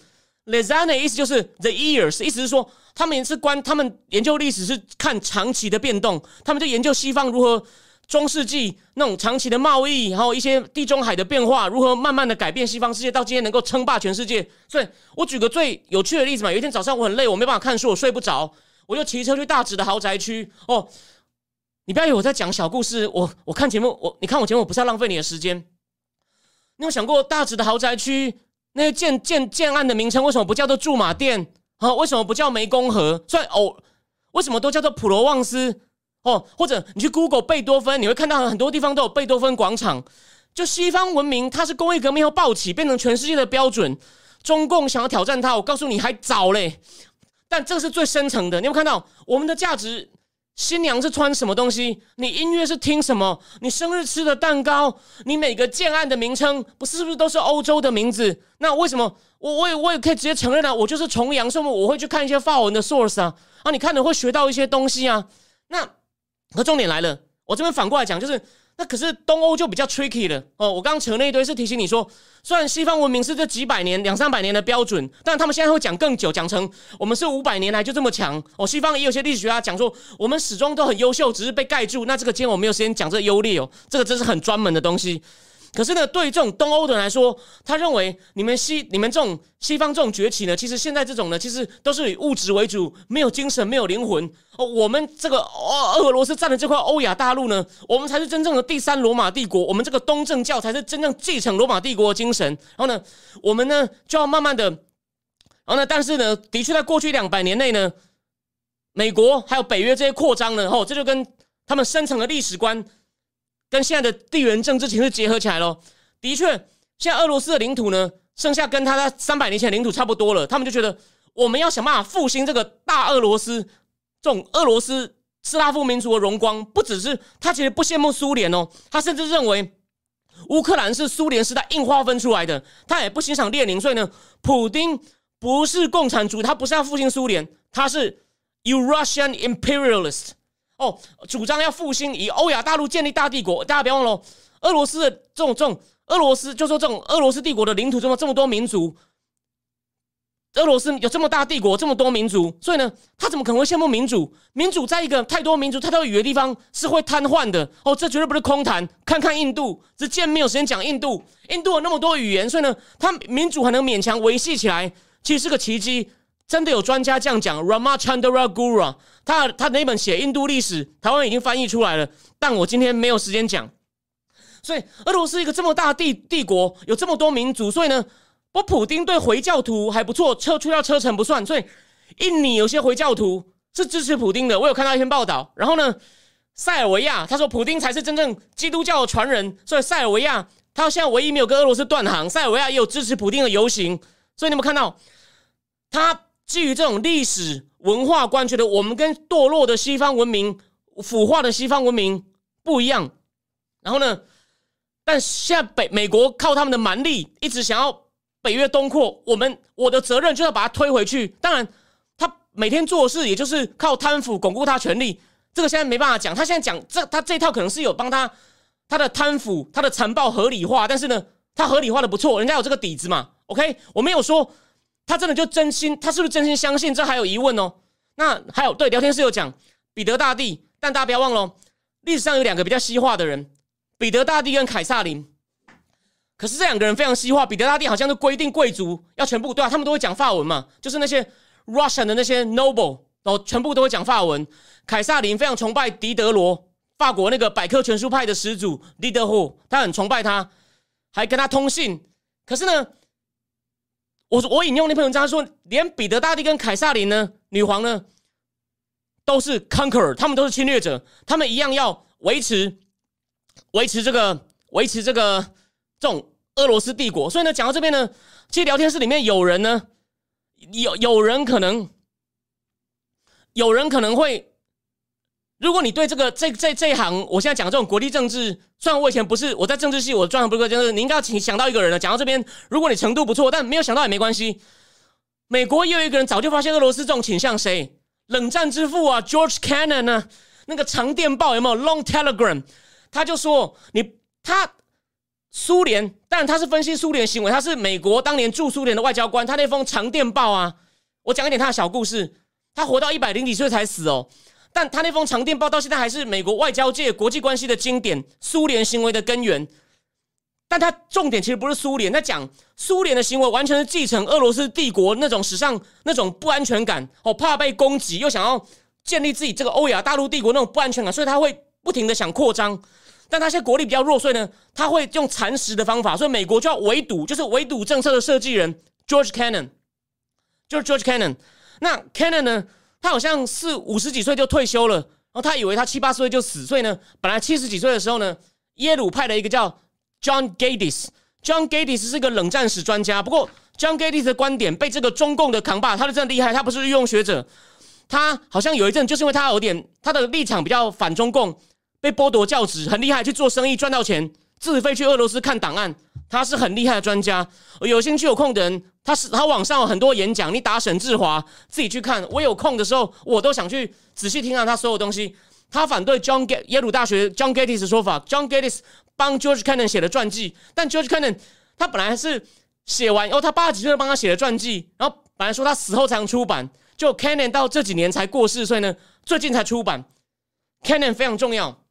l e z a n e 意思就是 the years，意思是说他们也是关，他们研究历史是看长期的变动，他们就研究西方如何中世纪那种长期的贸易，然后一些地中海的变化，如何慢慢的改变西方世界，到今天能够称霸全世界。所以我举个最有趣的例子嘛，有一天早上我很累，我没办法看书，我睡不着，我就骑车去大直的豪宅区哦。你不要以为我在讲小故事，我我看节目，我你看我节目，我不是要浪费你的时间。你有想过大直的豪宅区那些建建建案的名称为什么不叫做驻马店啊？为什么不叫湄公河？所以哦，为什么都叫做普罗旺斯？哦，或者你去 Google 贝多芬，你会看到很多地方都有贝多芬广场。就西方文明，它是工业革命后暴起，变成全世界的标准。中共想要挑战它，我告诉你还早嘞。但这是最深层的，你有看到我们的价值？新娘是穿什么东西？你音乐是听什么？你生日吃的蛋糕？你每个建案的名称不是不是都是欧洲的名字？那为什么我我也我也可以直接承认啊？我就是崇洋，所以我会去看一些法文的 source 啊啊！你看了会学到一些东西啊。那那重点来了，我这边反过来讲就是。那可是东欧就比较 tricky 了哦。我刚刚扯那一堆是提醒你说，虽然西方文明是这几百年、两三百年的标准，但他们现在会讲更久，讲成我们是五百年来就这么强哦。西方也有些历史学家讲说，我们始终都很优秀，只是被盖住。那这个今天我没有时间讲这优劣哦，这个真是很专门的东西。可是呢，对于这种东欧的人来说，他认为你们西、你们这种西方这种崛起呢，其实现在这种呢，其实都是以物质为主，没有精神，没有灵魂哦。我们这个俄俄罗斯占的这块欧亚大陆呢，我们才是真正的第三罗马帝国，我们这个东正教才是真正继承罗马帝国的精神。然后呢，我们呢就要慢慢的，然后呢，但是呢，的确在过去两百年内呢，美国还有北约这些扩张呢，哦，这就跟他们深层的历史观。跟现在的地缘政治形势结合起来喽，的确，现在俄罗斯的领土呢，剩下跟他在三百年前领土差不多了。他们就觉得我们要想办法复兴这个大俄罗斯，这种俄罗斯斯拉夫民族的荣光。不只是他其实不羡慕苏联哦，他甚至认为乌克兰是苏联时代硬划分出来的。他也不欣赏列宁，所以呢，普丁不是共产主义，他不是要复兴苏联，他是 Eurasian imperialist。哦，主张要复兴以欧亚大陆建立大帝国，大家别忘了，俄罗斯的这种这种俄罗斯就说这种俄罗斯帝国的领土这么这么多民族，俄罗斯有这么大帝国，这么多民族，所以呢，他怎么可能会羡慕民主？民主在一个太多民族、太多语言的地方是会瘫痪的。哦，这绝对不是空谈。看看印度，只见没有时间讲印度。印度有那么多语言，所以呢，他民主还能勉强维系起来，其实是个奇迹。真的有专家这样讲，Ramachandra Guru，他他那本写印度历史，台湾已经翻译出来了，但我今天没有时间讲。所以，俄罗斯一个这么大帝帝国，有这么多民族，所以呢。我普丁对回教徒还不错，车出掉车臣不算，所以印尼有些回教徒是支持普丁的。我有看到一篇报道，然后呢，塞尔维亚他说普丁才是真正基督教的传人，所以塞尔维亚他现在唯一没有跟俄罗斯断航。塞尔维亚也有支持普丁的游行，所以你们看到他基于这种历史文化观，觉得我们跟堕落的西方文明、腐化的西方文明不一样。然后呢，但现在北美国靠他们的蛮力，一直想要。北约东扩，我们我的责任就要把它推回去。当然，他每天做事也就是靠贪腐巩固他权力，这个现在没办法讲。他现在讲这他这套可能是有帮他他的贪腐、他的残暴合理化，但是呢，他合理化的不错，人家有这个底子嘛。OK，我没有说他真的就真心，他是不是真心相信？这还有疑问哦。那还有对聊天室有讲彼得大帝，但大家不要忘了，历史上有两个比较西化的人，彼得大帝跟凯撒林。可是这两个人非常西化，彼得大帝好像就规定贵族要全部对啊，他们都会讲法文嘛，就是那些 Russian 的那些 noble，然后全部都会讲法文。凯撒林非常崇拜狄德罗，法国那个百科全书派的始祖狄德罗，他很崇拜他，还跟他通信。可是呢，我我引用那篇文章说，连彼得大帝跟凯撒林呢，女皇呢，都是 conqueror，他们都是侵略者，他们一样要维持维持这个维持这个这种。俄罗斯帝国，所以呢，讲到这边呢，其实聊天室里面有人呢，有有人可能，有人可能会，如果你对这个这这这一行，我现在讲这种国际政治，虽然我以前不是我在政治系，我专行不是就是你应该要请想到一个人了。讲到这边，如果你程度不错，但没有想到也没关系。美国也有一个人早就发现俄罗斯这种倾向，谁？冷战之父啊，George Cannon 呢？那个长电报有没有 Long Telegram？他就说你他。苏联，但他是分析苏联行为，他是美国当年驻苏联的外交官，他那封长电报啊，我讲一点他的小故事。他活到一百零几岁才死哦，但他那封长电报到现在还是美国外交界国际关系的经典，苏联行为的根源。但他重点其实不是苏联，他讲苏联的行为完全是继承俄罗斯帝国那种史上那种不安全感哦，怕被攻击，又想要建立自己这个欧亚大陆帝国那种不安全感，所以他会不停的想扩张。但他现在国力比较弱，所以呢，他会用蚕食的方法，所以美国就要围堵，就是围堵政策的设计人 George Cannon，就是 George Cannon。那 Cannon 呢，他好像是五十几岁就退休了，然后他以为他七八十岁就死，所以呢，本来七十几岁的时候呢，耶鲁派了一个叫 John Gaddis，John Gaddis 是个冷战史专家，不过 John Gaddis 的观点被这个中共的扛霸，他的真的厉害，他不是御用学者，他好像有一阵就是因为他有点他的立场比较反中共。被剥夺教职，很厉害，去做生意赚到钱，自费去俄罗斯看档案。他是很厉害的专家，有兴趣有空的人，他是他网上有很多演讲，你打沈志华自己去看。我有空的时候，我都想去仔细听下他所有东西。他反对 John Get 耶鲁大学 John Gaddis 的说法，John Gaddis 帮 George Cannon 写的传记，但 George Cannon 他本来是写完，然后他八十几岁帮他写的传记，然后本来说他死后才能出版，就 Cannon 到这几年才过世，所以呢，最近才出版。Cannon 非常重要。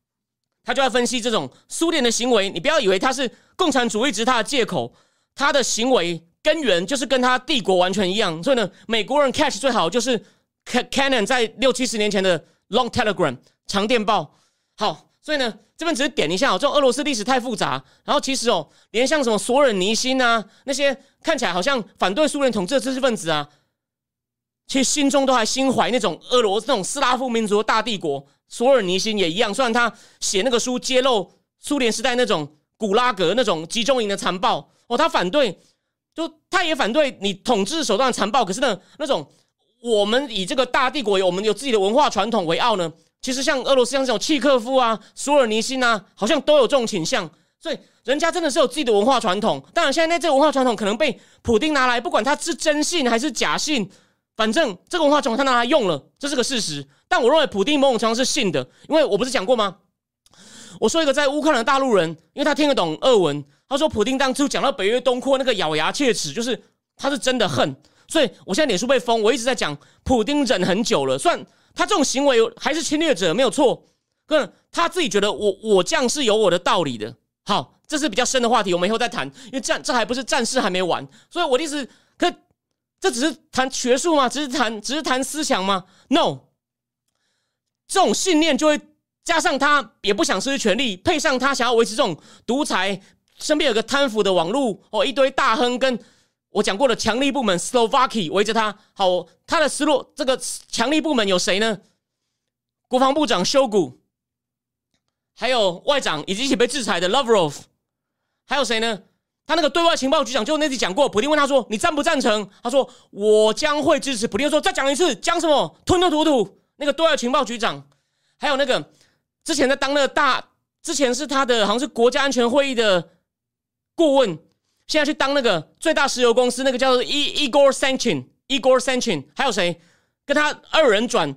他就要分析这种苏联的行为，你不要以为他是共产主义只是他的借口，他的行为根源就是跟他帝国完全一样。所以呢，美国人 catch 最好就是 Cannon 在六七十年前的 Long Telegram 长电报。好，所以呢，这边只是点一下哦，这种俄罗斯历史太复杂。然后其实哦，连像什么索尔尼辛啊那些看起来好像反对苏联统治的知识分子啊，其实心中都还心怀那种俄罗斯那种斯拉夫民族的大帝国。索尔尼辛也一样，虽然他写那个书揭露苏联时代那种古拉格那种集中营的残暴哦，他反对，就他也反对你统治手段残暴。可是呢，那种我们以这个大帝国有我们有自己的文化传统为傲呢，其实像俄罗斯像这种契诃夫啊、索尔尼辛啊，好像都有这种倾向。所以人家真的是有自己的文化传统。当然，现在那这文化传统可能被普丁拿来，不管他是真信还是假信。反正这个文化传统他拿来用了，这是个事实。但我认为普丁某种程度是信的，因为我不是讲过吗？我说一个在乌克兰的大陆人，因为他听得懂俄文，他说普丁当初讲到北约东扩那个咬牙切齿，就是他是真的恨。所以我现在脸书被封，我一直在讲普丁忍很久了。虽然他这种行为还是侵略者没有错，可他自己觉得我我这样是有我的道理的。好，这是比较深的话题，我们以后再谈。因为战这还不是战事还没完，所以我的意思，可这只是谈学术吗？只是谈只是谈思想吗？No，这种信念就会加上他也不想失去权力，配上他想要维持这种独裁，身边有个贪腐的网络哦，一堆大亨跟。我讲过的强力部门 Slovakia 围着他，好，他的失落这个强力部门有谁呢？国防部长修古，还有外长以及一起被制裁的 Lavrov，还有谁呢？他那个对外情报局长就那次讲过，普京问他说：“你赞不赞成？”他说：“我将会支持。”普京说：“再讲一次，讲什么？吞吞吐吐。”那个对外情报局长，还有那个之前在当那个大，之前是他的好像是国家安全会议的顾问。现在去当那个最大石油公司那个叫做 E Igor Sanchin，Igor Sanchin，还有谁跟他二人转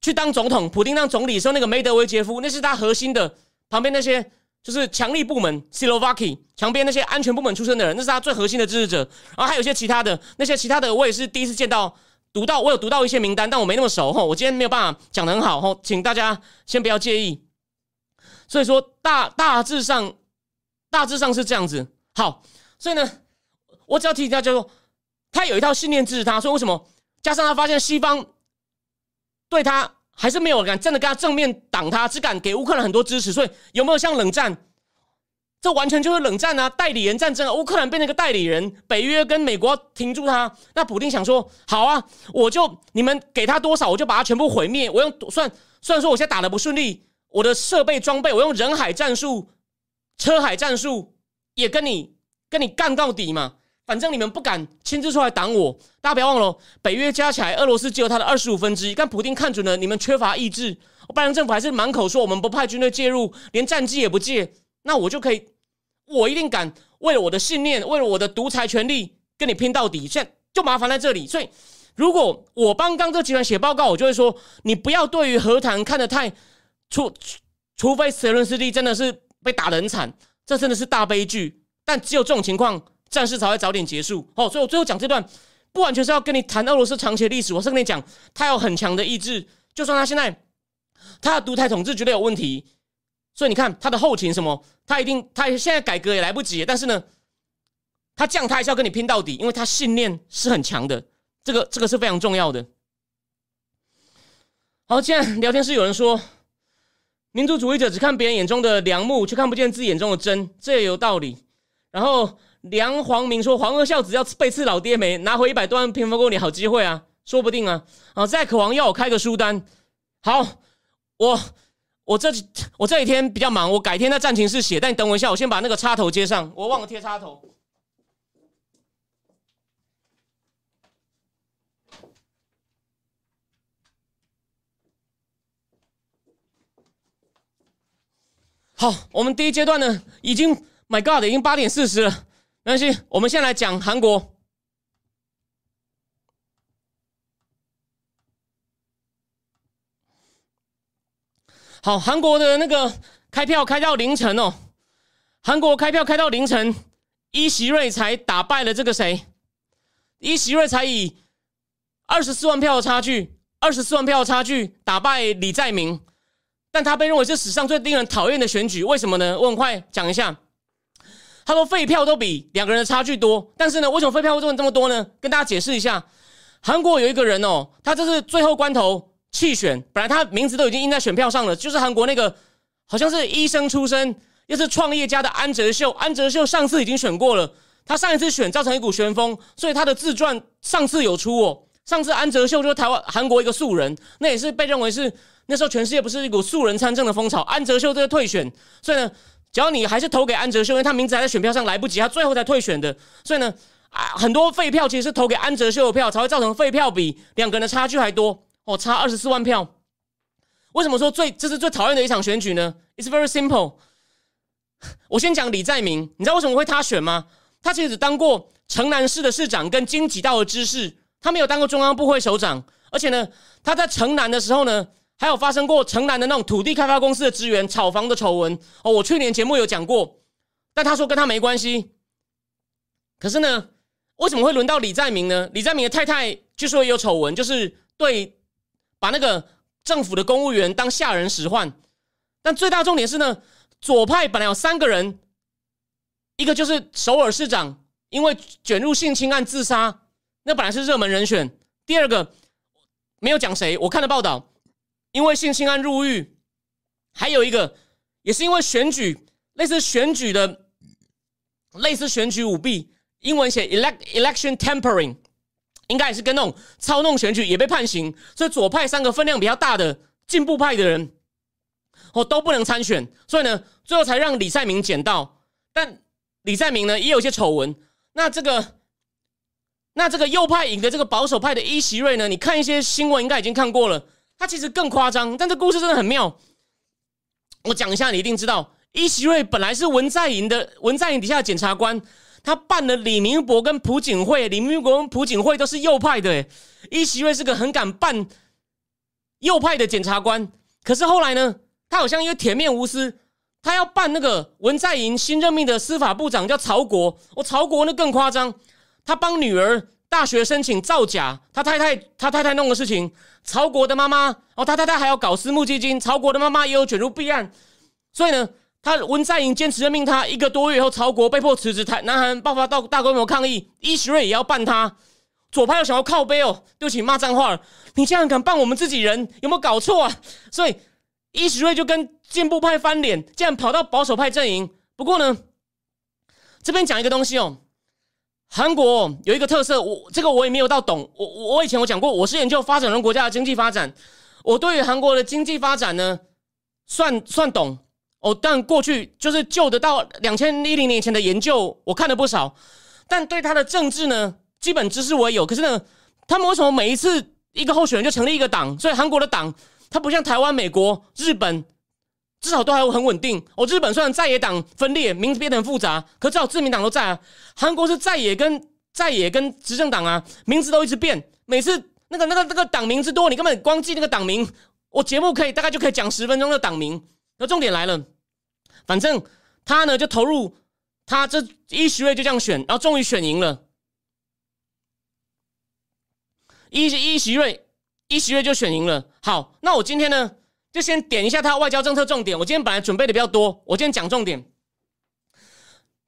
去当总统？普丁当总理时候那个梅德韦杰夫，那是他核心的旁边那些就是强力部门 s i l o v a k i 墙边那些安全部门出身的人，那是他最核心的支持者。然后还有一些其他的那些其他的，我也是第一次见到，读到我有读到一些名单，但我没那么熟哈。我今天没有办法讲的很好哈，请大家先不要介意。所以说大大致上大致上是这样子。好，所以呢，我只要提一下，就说，他有一套信念支持他，所以为什么加上他发现西方对他还是没有敢真的跟他正面挡他，只敢给乌克兰很多支持，所以有没有像冷战？这完全就是冷战啊，代理人战争啊，乌克兰变成一个代理人，北约跟美国停住他，那普京想说，好啊，我就你们给他多少，我就把他全部毁灭。我用算虽然说我现在打的不顺利，我的设备装备，我用人海战术、车海战术。也跟你跟你干到底嘛，反正你们不敢亲自出来挡我。大家不要忘了，北约加起来，俄罗斯只有它的二十五分之一。但普京看准了你们缺乏意志，拜登政府还是满口说我们不派军队介入，连战机也不借，那我就可以，我一定敢为了我的信念，为了我的独裁权利跟你拼到底。现在就麻烦在这里。所以，如果我帮刚这集团写报告，我就会说，你不要对于和谈看得太除，除非泽伦斯基真的是被打得很惨。这真的是大悲剧，但只有这种情况，战事才会早点结束。哦，所以我最后讲这段，不完全是要跟你谈俄罗斯长期的历史，我是跟你讲，他有很强的意志，就算他现在他的独裁统治绝对有问题，所以你看他的后勤什么，他一定他现在改革也来不及，但是呢，他降他还是要跟你拼到底，因为他信念是很强的，这个这个是非常重要的。好，现在聊天室有人说。民族主义者只看别人眼中的良木，却看不见自己眼中的针，这也有道理。然后梁黄明说：“黄二孝子要背刺老爹没？拿回一百多万平方公里，好机会啊，说不定啊。”啊，在渴望要我开个书单。好，我我这我这几天比较忙，我改天在战情室写。但你等我一下，我先把那个插头接上，我忘了贴插头。好，我们第一阶段呢，已经，My God，已经八点四十了，没关系，我们先来讲韩国。好，韩国的那个开票开到凌晨哦，韩国开票开到凌晨，伊席瑞才打败了这个谁？伊席瑞才以二十四万票的差距，二十四万票的差距打败李在明。但他被认为是史上最令人讨厌的选举，为什么呢？我很快讲一下。他说废票都比两个人的差距多，但是呢，为什么废票会这么这么多呢？跟大家解释一下。韩国有一个人哦，他这是最后关头弃选，本来他名字都已经印在选票上了，就是韩国那个好像是医生出身又是创业家的安哲秀。安哲秀上次已经选过了，他上一次选造成一股旋风，所以他的自传上次有出哦。上次安哲秀就是台湾韩国一个素人，那也是被认为是。那时候全世界不是一股素人参政的风潮，安哲秀这个退选，所以呢，只要你还是投给安哲秀，因为他名字还在选票上来不及，他最后才退选的，所以呢，啊，很多废票其实是投给安哲秀的票，才会造成废票比两个人的差距还多，哦，差二十四万票。为什么说最这是最讨厌的一场选举呢？It's very simple。我先讲李在明，你知道为什么会他选吗？他其实只当过城南市的市长跟经济道的知事，他没有当过中央部会首长，而且呢，他在城南的时候呢。还有发生过城南的那种土地开发公司的资源炒房的丑闻哦，我去年节目有讲过，但他说跟他没关系。可是呢，为什么会轮到李在明呢？李在明的太太据说也有丑闻，就是对把那个政府的公务员当下人使唤。但最大重点是呢，左派本来有三个人，一个就是首尔市长，因为卷入性侵案自杀，那本来是热门人选。第二个没有讲谁，我看了报道，因为性侵案入狱。还有一个也是因为选举，类似选举的，类似选举舞弊。英文写 elect election tampering，应该也是跟那种操弄选举也被判刑，所以左派三个分量比较大的进步派的人，哦都不能参选，所以呢，最后才让李在明捡到。但李在明呢也有一些丑闻。那这个，那这个右派赢的这个保守派的伊席瑞呢，你看一些新闻应该已经看过了，他其实更夸张，但这故事真的很妙。我讲一下，你一定知道，伊席瑞本来是文在寅的文在寅底下的检察官。他办了李明博跟朴槿惠，李明博跟朴槿惠都是右派的，伊席瑞是个很敢办右派的检察官。可是后来呢，他好像又铁面无私，他要办那个文在寅新任命的司法部长叫曹国。我曹国那更夸张，他帮女儿大学申请造假，他太太他太太弄的事情，曹国的妈妈哦，他太太还要搞私募基金，曹国的妈妈也有卷入弊案，所以呢。他文在寅坚持任命他一个多月后，曹国被迫辞职，台南韩爆发到大规模抗议，伊石瑞也要办他，左派又想要靠背哦，对不起骂脏话了，你这样敢办我们自己人，有没有搞错啊？所以伊石瑞就跟进步派翻脸，竟然跑到保守派阵营。不过呢，这边讲一个东西哦，韩国有一个特色，我这个我也没有到懂，我我以前我讲过，我是研究发展中国家的经济发展，我对于韩国的经济发展呢，算算懂。哦，但过去就是旧的到两千一零年前的研究，我看了不少。但对他的政治呢，基本知识我也有。可是呢，他们为什么每一次一个候选人就成立一个党？所以韩国的党，它不像台湾、美国、日本，至少都还很稳定。哦，日本虽然在野党分裂，名字变得很复杂，可至少自民党都在啊。韩国是在野跟在野跟执政党啊，名字都一直变。每次那个那个那个党名之多，你根本光记那个党名，我节目可以大概就可以讲十分钟的党名。那重点来了，反正他呢就投入他这一席位就这样选，然后终于选赢了，一一席位一席位就选赢了。好，那我今天呢就先点一下他外交政策重点。我今天本来准备的比较多，我今天讲重点。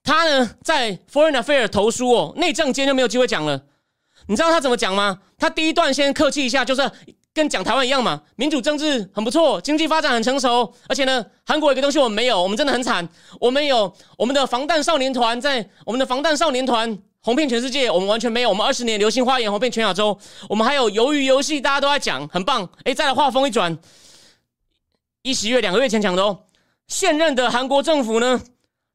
他呢在 Foreign Affairs 投书哦，内政今天就没有机会讲了。你知道他怎么讲吗？他第一段先客气一下，就是。跟讲台湾一样嘛，民主政治很不错，经济发展很成熟，而且呢，韩国有个东西我们没有，我们真的很惨。我们有我们的防弹少年团，在我们的防弹少年团红遍全世界，我们完全没有。我们二十年流星花园红遍全亚洲，我们还有鱿鱼游戏，大家都在讲，很棒。哎，再来画风一转，一十月两个月前讲的哦，现任的韩国政府呢，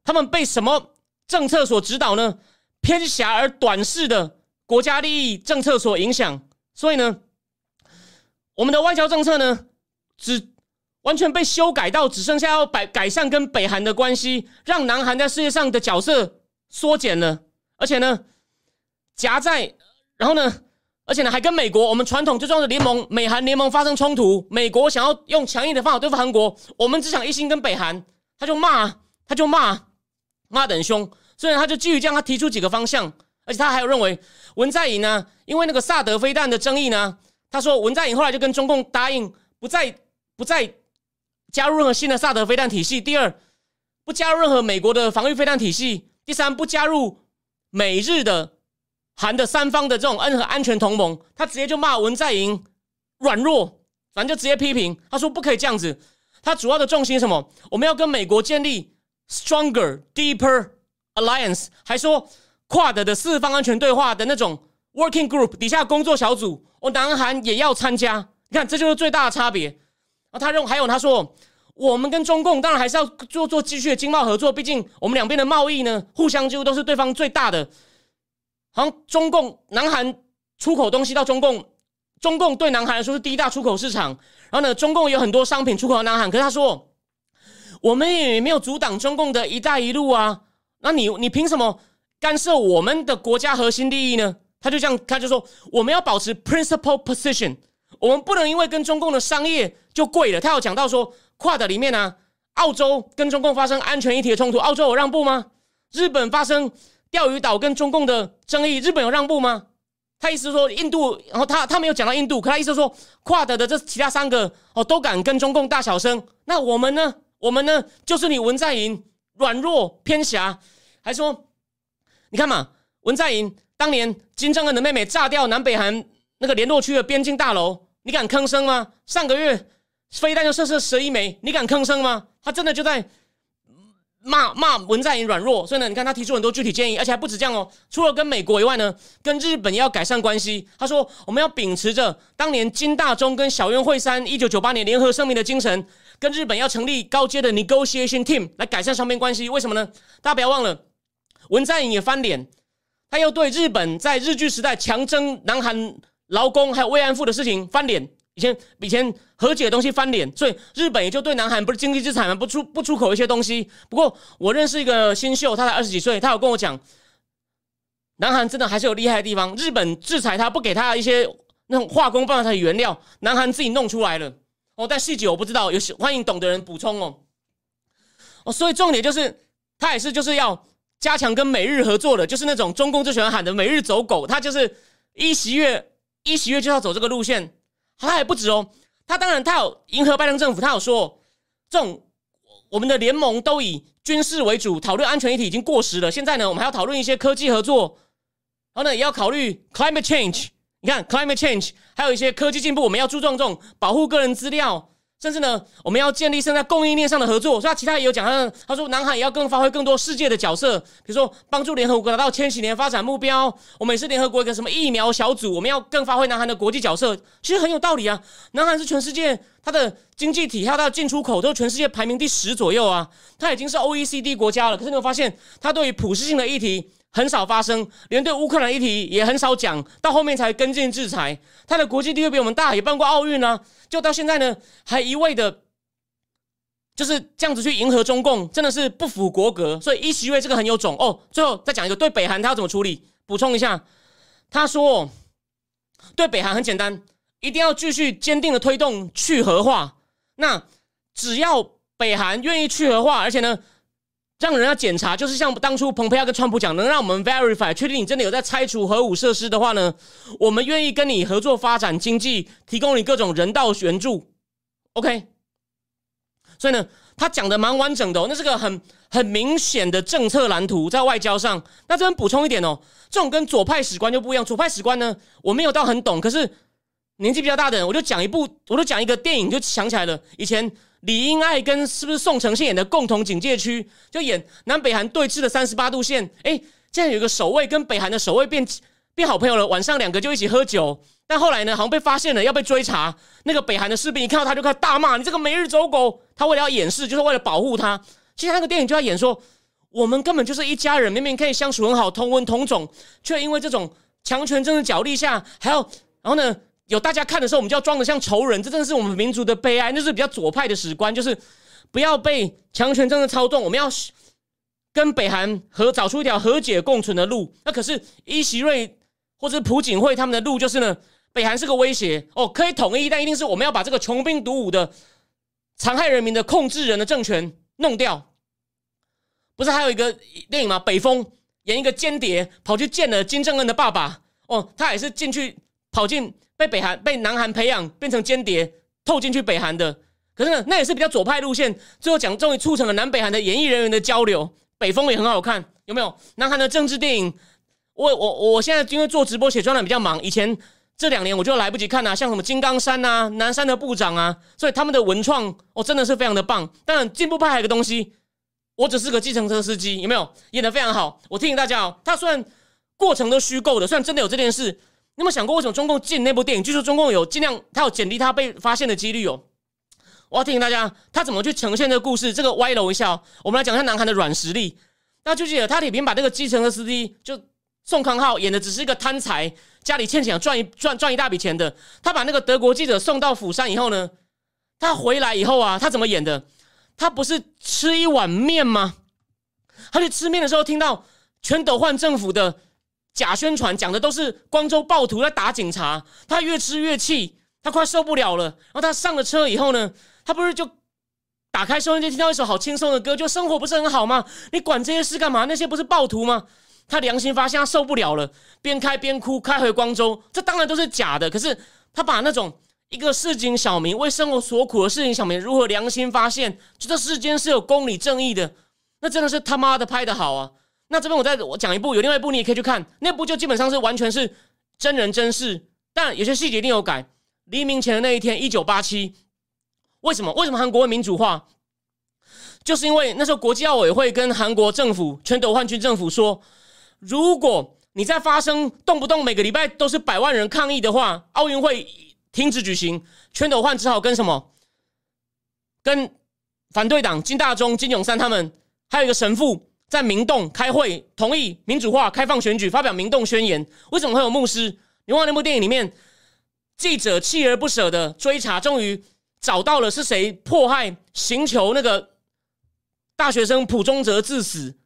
他们被什么政策所指导呢？偏狭而短视的国家利益政策所影响，所以呢。我们的外交政策呢，只完全被修改到只剩下要改改善跟北韩的关系，让南韩在世界上的角色缩减了，而且呢，夹在，然后呢，而且呢，还跟美国我们传统最重要的联盟美韩联盟发生冲突，美国想要用强硬的方法对付韩国，我们只想一心跟北韩，他就骂，他就骂，骂得很凶，所以他就基于这样，他提出几个方向，而且他还有认为文在寅呢，因为那个萨德飞弹的争议呢。他说，文在寅后来就跟中共答应，不再不再加入任何新的萨德飞弹体系。第二，不加入任何美国的防御飞弹体系。第三，不加入美日的韩的三方的这种任何安全同盟。他直接就骂文在寅软弱，反正就直接批评。他说不可以这样子。他主要的重心什么？我们要跟美国建立 stronger, deeper alliance，还说跨的的四方安全对话的那种。Working group 底下工作小组，我南韩也要参加。你看，这就是最大的差别。啊，他认还有他说，我们跟中共当然还是要做做继续的经贸合作，毕竟我们两边的贸易呢，互相几乎都是对方最大的。好像中共南韩出口东西到中共，中共对南韩来说是第一大出口市场。然后呢，中共有很多商品出口到南韩，可是他说，我们也没有阻挡中共的一带一路啊。那你你凭什么干涉我们的国家核心利益呢？他就这样，他就说我们要保持 principal position，我们不能因为跟中共的商业就贵了。他有讲到说，跨的里面呢，澳洲跟中共发生安全议题的冲突，澳洲有让步吗？日本发生钓鱼岛跟中共的争议，日本有让步吗？他意思说印度，然后他他没有讲到印度，可他意思说跨的的这其他三个哦都敢跟中共大小声，那我们呢？我们呢？就是你文在寅软弱偏狭，还说你看嘛，文在寅当年金正恩的妹妹炸掉南北韩那个联络区的边境大楼，你敢吭声吗？上个月飞弹就射射十一枚，你敢吭声吗？他真的就在。骂骂文在寅软弱，所以呢，你看他提出很多具体建议，而且还不止这样哦。除了跟美国以外呢，跟日本也要改善关系。他说，我们要秉持着当年金大中跟小渊惠三一九九八年联合声明的精神，跟日本要成立高阶的 negotiation team 来改善双边关系。为什么呢？大家不要忘了，文在寅也翻脸，他又对日本在日据时代强征南韩劳工还有慰安妇的事情翻脸。以前以前和解的东西翻脸，所以日本也就对南韩不是经济制裁吗？不出不出口一些东西。不过我认识一个新秀，他才二十几岁，他有跟我讲，南韩真的还是有厉害的地方。日本制裁他，不给他一些那种化工半导体原料，南韩自己弄出来了。哦，但细节我不知道，有欢迎懂的人补充哦。哦，所以重点就是他也是就是要加强跟美日合作的，就是那种中共最喜欢喊的“美日走狗”，他就是一席月一席月就要走这个路线。他还不止哦，他当然他有迎合拜登政府，他有说这种我们的联盟都以军事为主，讨论安全议题已经过时了。现在呢，我们还要讨论一些科技合作，然后呢，也要考虑 climate change。你看 climate change，还有一些科技进步，我们要注重这种保护个人资料。甚至呢，我们要建立现在供应链上的合作。所以，他其他也有讲，他他说，南海也要更发挥更多世界的角色，比如说帮助联合国达到千禧年发展目标。我们也是联合国一个什么疫苗小组，我们要更发挥南韩的国际角色。其实很有道理啊。南韩是全世界它的经济体，它的进出口都是全世界排名第十左右啊。它已经是 OECD 国家了。可是你有发现，它对于普世性的议题很少发生，连对乌克兰议题也很少讲，到后面才跟进制裁。它的国际地位比我们大，也办过奥运啊。就到现在呢，还一味的，就是这样子去迎合中共，真的是不符国格。所以伊席瑞这个很有种哦。最后再讲一个，对北韩他要怎么处理？补充一下，他说，对北韩很简单，一定要继续坚定的推动去核化。那只要北韩愿意去核化，而且呢，让人要检查，就是像当初蓬佩奥跟川普讲，能让我们 verify 确定你真的有在拆除核武设施的话呢，我们愿意跟你合作发展经济，提供你各种人道援助。OK，所以呢，他讲的蛮完整的，那是个很很明显的政策蓝图在外交上。那这边补充一点哦，这种跟左派史观就不一样。左派史观呢，我没有到很懂，可是年纪比较大的人，我就讲一部，我就讲一个电影，就想起来了，以前。李英爱跟是不是宋承宪演的共同警戒区，就演南北韩对峙的三十八度线。哎，竟然有一个守卫跟北韩的守卫变变好朋友了，晚上两个就一起喝酒。但后来呢，好像被发现了，要被追查。那个北韩的士兵一看到他就开始大骂：“你这个没日走狗！”他为了要掩饰，就是为了保护他。其实那个电影就要演说，我们根本就是一家人，明明可以相处很好，同文同种，却因为这种强权政治角力下，还要然后呢？有大家看的时候，我们就要装的像仇人，这真的是我们民族的悲哀。那是比较左派的史观，就是不要被强权政治操纵。我们要跟北韩和找出一条和解共存的路。那可是伊席瑞或者朴槿惠他们的路，就是呢，北韩是个威胁哦，可以统一，但一定是我们要把这个穷兵黩武的残害人民的控制人的政权弄掉。不是还有一个电影吗？北风演一个间谍跑去见了金正恩的爸爸哦，他也是进去跑进。被北韩、被南韩培养变成间谍，透进去北韩的，可是呢，那也是比较左派路线。最后讲，终于促成了南北韩的演艺人员的交流。北风也很好看，有没有？南韩的政治电影，我我我现在因为做直播写专栏比较忙，以前这两年我就来不及看啊，像什么金刚山啊、南山的部长啊，所以他们的文创哦真的是非常的棒。当然进步派还有个东西，我只是个计程车司机，有没有？演的非常好。我提醒大家哦，他虽然过程都虚构的，虽然真的有这件事。你有没有想过，为什么中共禁那部电影？据说中共有尽量，他有减低他被发现的几率哦。我要提醒大家，他怎么去呈现这个故事？这个歪楼一下，我们来讲一下南韩的软实力。那就记得他里边把这个基层的司机，就宋康昊演的只是一个贪财，家里欠钱赚一赚赚一大笔钱的。他把那个德国记者送到釜山以后呢，他回来以后啊，他怎么演的？他不是吃一碗面吗？他去吃面的时候，听到全斗焕政府的。假宣传讲的都是光州暴徒在打警察，他越吃越气，他快受不了了。然后他上了车以后呢，他不是就打开收音机听到一首好轻松的歌，就生活不是很好吗？你管这些事干嘛？那些不是暴徒吗？他良心发现，他受不了了，边开边哭，开回光州。这当然都是假的，可是他把那种一个市井小民为生活所苦的市井小民如何良心发现，就这世间是有公理正义的，那真的是他妈的拍的好啊！那这边我再我讲一部，有另外一部你也可以去看，那部就基本上是完全是真人真事，但有些细节一定有改。黎明前的那一天，一九八七，为什么？为什么韩国会民主化？就是因为那时候国际奥委会跟韩国政府全斗焕军政府说，如果你在发生动不动每个礼拜都是百万人抗议的话，奥运会停止举行。全斗焕只好跟什么？跟反对党金大中、金永三他们，还有一个神父 在明洞开会，同意民主化、开放选举，发表明洞宣言。为什么会有牧师？你忘了那部电影里面？记者锲而不舍的追查，终于找到了是谁迫害刑求那个大学生朴忠哲致死。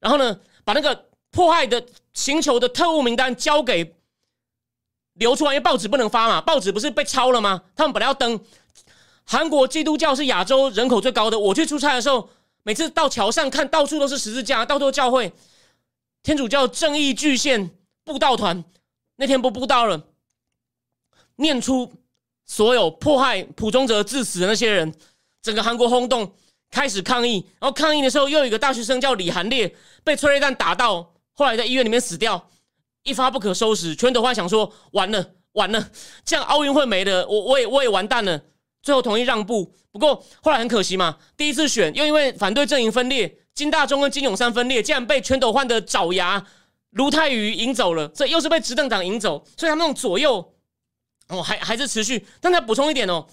然后呢，把那个迫害的刑求的特务名单交给流出来，因为报纸不能发嘛，报纸不是被抄了吗？他们本来要登。韩国基督教是亚洲人口最高的。我去出差的时候，每次到桥上看到处都是十字架，到处都教会。天主教正义巨献布道团那天不布道了。念出所有迫害普忠哲致死的那些人，整个韩国轰动，开始抗议。然后抗议的时候，又有一个大学生叫李韩烈，被催泪弹打到，后来在医院里面死掉，一发不可收拾。全斗焕想说：完了，完了，这样奥运会没了，我我也我也完蛋了。最后同意让步，不过后来很可惜嘛，第一次选又因为反对阵营分裂，金大中跟金永山分裂，竟然被全斗焕的爪牙卢泰愚赢走了，这又是被执政党赢走，所以他们那种左右。哦，还还是持续，但再补充一点哦，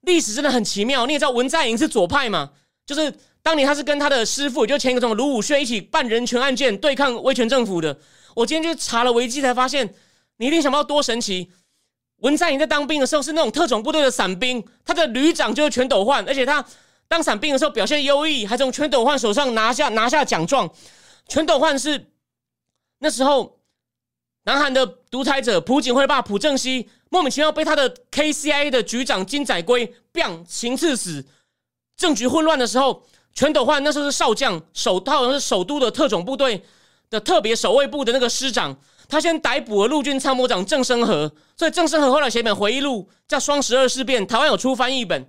历史真的很奇妙。你也知道文在寅是左派嘛？就是当年他是跟他的师傅，就前一个总统卢武铉一起办人权案件，对抗威权政府的。我今天就查了维基，才发现你一定想不到多神奇。文在寅在当兵的时候是那种特种部队的伞兵，他的旅长就是全斗焕，而且他当伞兵的时候表现优异，还从全斗焕手上拿下拿下奖状。全斗焕是那时候南韩的独裁者朴槿惠爸朴正熙。莫名其妙被他的 KCI 的局长金载圭 biang 行刺死，政局混乱的时候，全斗焕那时候是少将，首他好像是首都的特种部队的特别守卫部的那个师长，他先逮捕了陆军参谋长郑生和，所以郑生和后来写本回忆录叫《双十二事变》，台湾有出翻译本。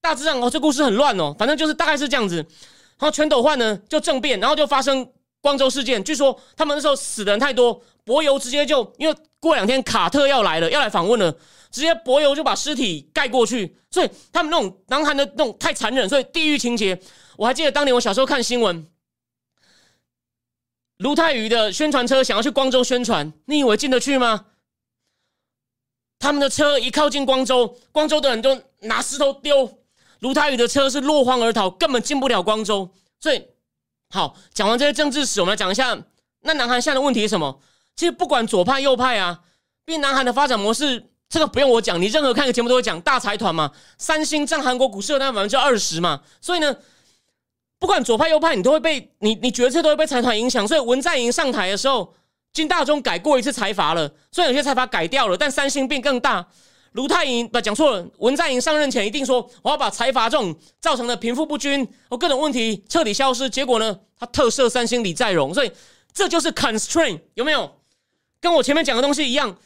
大致上哦，这故事很乱哦，反正就是大概是这样子。然后全斗焕呢就政变，然后就发生光州事件，据说他们那时候死的人太多，柏油直接就因为。过两天，卡特要来了，要来访问了，直接柏油就把尸体盖过去。所以他们那种南韩的那种太残忍，所以地狱情节。我还记得当年我小时候看新闻，卢泰愚的宣传车想要去光州宣传，你以为进得去吗？他们的车一靠近光州，光州的人就拿石头丢。卢泰愚的车是落荒而逃，根本进不了光州。所以，好，讲完这些政治史，我们来讲一下，那南韩现在的问题是什么？其实不管左派右派啊，毕竟南韩的发展模式，这个不用我讲，你任何看个节目都会讲大财团嘛。三星占韩国股市的那百分之二十嘛，所以呢，不管左派右派，你都会被你你决策都会被财团影响。所以文在寅上台的时候，金大中改过一次财阀了，虽然有些财阀改掉了，但三星变更大。卢泰银不讲错了，文在寅上任前一定说我要把财阀这种造成的贫富不均和各种问题彻底消失。结果呢，他特赦三星李在镕，所以这就是 constraint 有没有？跟我前面讲的东西一样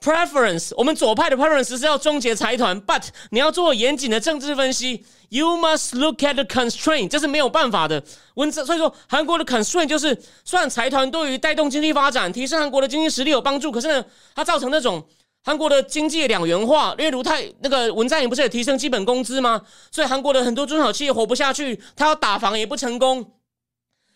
，preference，我们左派的 preference 是要终结财团，but 你要做严谨的政治分析，you must look at the constraint，这是没有办法的。文字所以说，韩国的 constraint 就是，虽然财团对于带动经济发展、提升韩国的经济实力有帮助，可是呢，它造成那种韩国的经济两元化。因为卢泰那个文在寅不是也提升基本工资吗？所以韩国的很多中小企业活不下去，他要打房也不成功。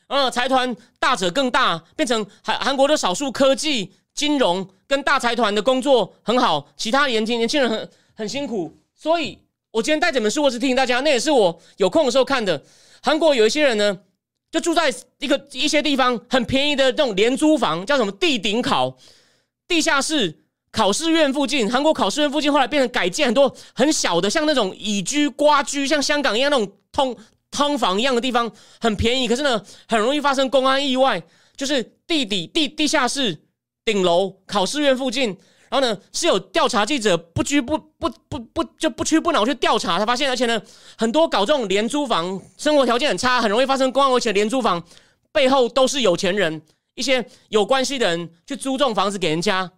呃，财团大者更大，变成韩韩国的少数科技、金融跟大财团的工作很好，其他年轻年轻人很很辛苦。所以我今天带这本书，我是提醒大家，那也是我有空的时候看的。韩国有一些人呢，就住在一个一些地方很便宜的这种廉租房，叫什么地顶考、地下室考试院附近。韩国考试院附近后来变成改建很多很小的，像那种蚁居、瓜居，像香港一样那种通。汤房一样的地方很便宜，可是呢，很容易发生公安意外。就是地底地地下室顶楼考试院附近，然后呢是有调查记者不拘不不不不就不屈不挠去调查，他发现，而且呢很多搞这种廉租房，生活条件很差，很容易发生公安危险的廉租房，背后都是有钱人，一些有关系的人去租这种房子给人家。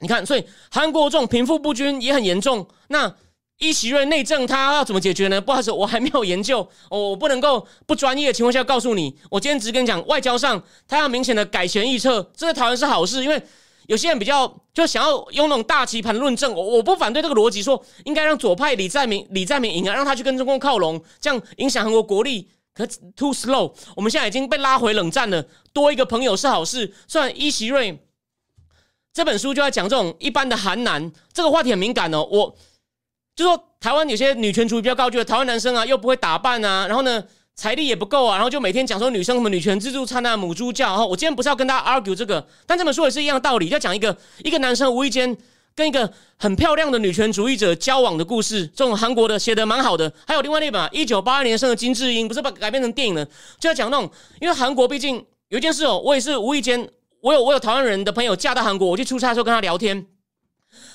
你看，所以韩国这种贫富不均也很严重。那伊席瑞内政他要怎么解决呢？不好意思，我还没有研究，我不能够不专业的情况下告诉你。我今天只跟你讲，外交上他要明显的改弦易辙，这在台湾是好事，因为有些人比较就想要用那种大棋盘论证。我我不反对这个逻辑，说应该让左派李在明李在明赢啊，让他去跟中共靠拢，这样影响韩国国力。可 too slow，我们现在已经被拉回冷战了，多一个朋友是好事。虽然伊席瑞。这本书就在讲这种一般的韩男，这个话题很敏感哦。我就说台湾有些女权主义比较高，觉得台湾男生啊又不会打扮啊，然后呢财力也不够啊，然后就每天讲说女生什么女权自助餐啊、母猪叫。然后，我今天不是要跟大家 argue 这个，但这本书也是一样的道理，要讲一个一个男生无意间跟一个很漂亮的女权主义者交往的故事。这种韩国的写的蛮好的。还有另外那本一九八二年生的金智英，不是把改编成电影了，就要讲那种，因为韩国毕竟有一件事哦，我也是无意间。我有我有台湾人的朋友嫁到韩国，我去出差的时候跟他聊天，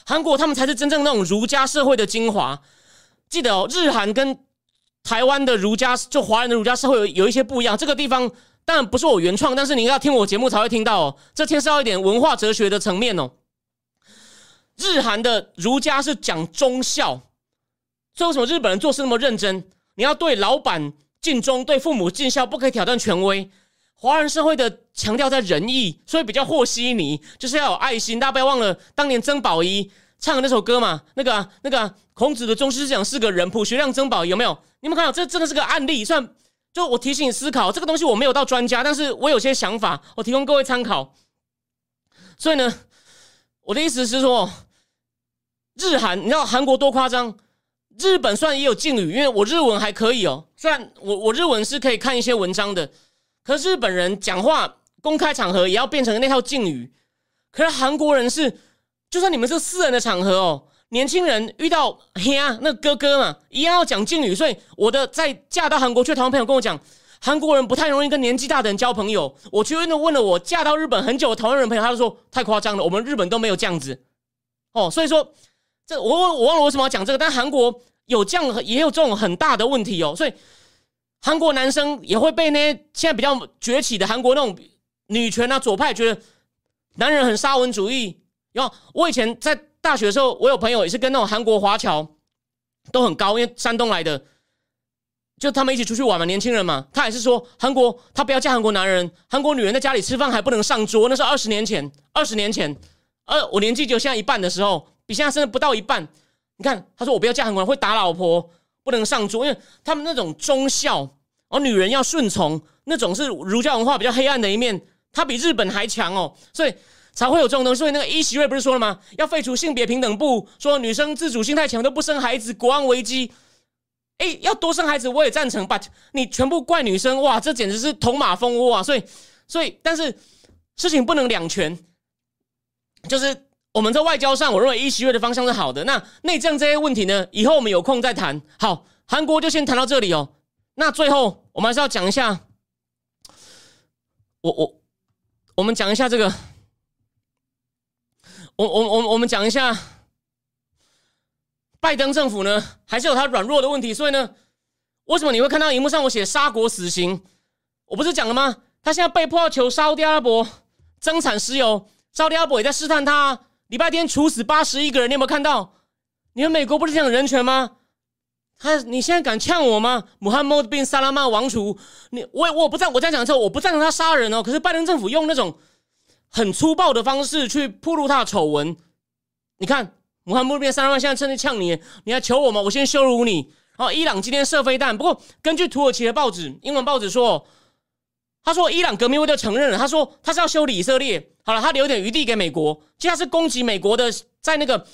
韩国他们才是真正那种儒家社会的精华。记得哦，日韩跟台湾的儒家就华人的儒家社会有有一些不一样。这个地方当然不是我原创，但是你要听我节目才会听到哦。这牵涉到一点文化哲学的层面哦。日韩的儒家是讲忠孝，所以为什么日本人做事那么认真？你要对老板尽忠，对父母尽孝，不可以挑战权威。华人社会的强调在仁义，所以比较和稀泥，就是要有爱心。大家不要忘了当年曾宝仪唱的那首歌嘛，那个那个孔子的中师思想是个人朴学亮曾宝仪有没有？你们看到这真的是个案例，算就我提醒你思考这个东西，我没有到专家，但是我有些想法，我提供各位参考。所以呢，我的意思是说，日韩你知道韩国多夸张？日本虽然也有敬语，因为我日文还可以哦，虽然我我日文是可以看一些文章的。可是日本人讲话公开场合也要变成那套敬语，可是韩国人是，就算你们是私人的场合哦，年轻人遇到嘿啊那哥哥嘛，一样要讲敬语。所以我的在嫁到韩国去台湾朋友跟我讲，韩国人不太容易跟年纪大的人交朋友。我去问了问了我嫁到日本很久的台湾人朋友，他就说太夸张了，我们日本都没有这样子哦。所以说这我我忘了为什么要讲这个，但韩国有这样也有这种很大的问题哦，所以。韩国男生也会被那些现在比较崛起的韩国那种女权啊左派觉得男人很沙文主义。然后我以前在大学的时候，我有朋友也是跟那种韩国华侨都很高，因为山东来的，就他们一起出去玩嘛，年轻人嘛，他也是说韩国他不要嫁韩国男人，韩国女人在家里吃饭还不能上桌，那是二十年前，二十年前，呃，我年纪就现在一半的时候，比现在甚至不到一半。你看，他说我不要嫁韩国人，会打老婆。不能上桌，因为他们那种忠孝，而女人要顺从，那种是儒家文化比较黑暗的一面，它比日本还强哦，所以才会有这种东西。所以那个伊席瑞不是说了吗？要废除性别平等部，说女生自主性太强都不生孩子，国安危机。哎，要多生孩子我也赞成，but 你全部怪女生，哇，这简直是捅马蜂窝啊！所以，所以，但是事情不能两全，就是我们在外交上，我认为伊席瑞的方向是好的。那内政这些问题呢，以后我们有空再谈。好。韩国就先谈到这里哦。那最后我们还是要讲一下，我我我们讲一下这个，我我我我们讲一下，拜登政府呢还是有他软弱的问题。所以呢，为什么你会看到荧幕上我写杀国死刑？我不是讲了吗？他现在被迫要求沙特阿拉伯增产石油，沙特阿拉伯也在试探他。礼拜天处死八十一个人，你有没有看到？你们美国不是讲人权吗？他，你现在敢呛我吗？穆罕默德变萨拉曼王储，你我我不赞，我在讲的时候我不赞成他杀人哦。可是拜登政府用那种很粗暴的方式去铺露他的丑闻。你看，穆罕默德 bin 萨拉曼现在趁机呛你，你还求我吗？我先羞辱你。然后伊朗今天射飞弹，不过根据土耳其的报纸，英文报纸说，他说伊朗革命卫队承认了，他说他是要修理以色列。好了，他留点余地给美国，接下来是攻击美国的，在那个。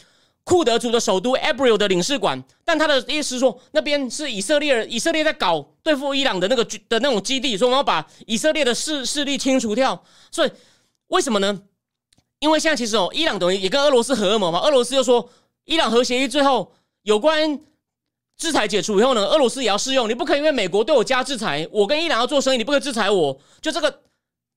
库德族的首都 Abril 的领事馆，但他的意思说那边是以色列人，以色列在搞对付伊朗的那个的那种基地，所以我们要把以色列的势势力清除掉。所以为什么呢？因为现在其实哦，伊朗等于也跟俄罗斯合谋嘛。俄罗斯又说，伊朗核协议最后有关制裁解除以后呢，俄罗斯也要适用。你不可以因为美国对我加制裁，我跟伊朗要做生意，你不可以制裁我，就这个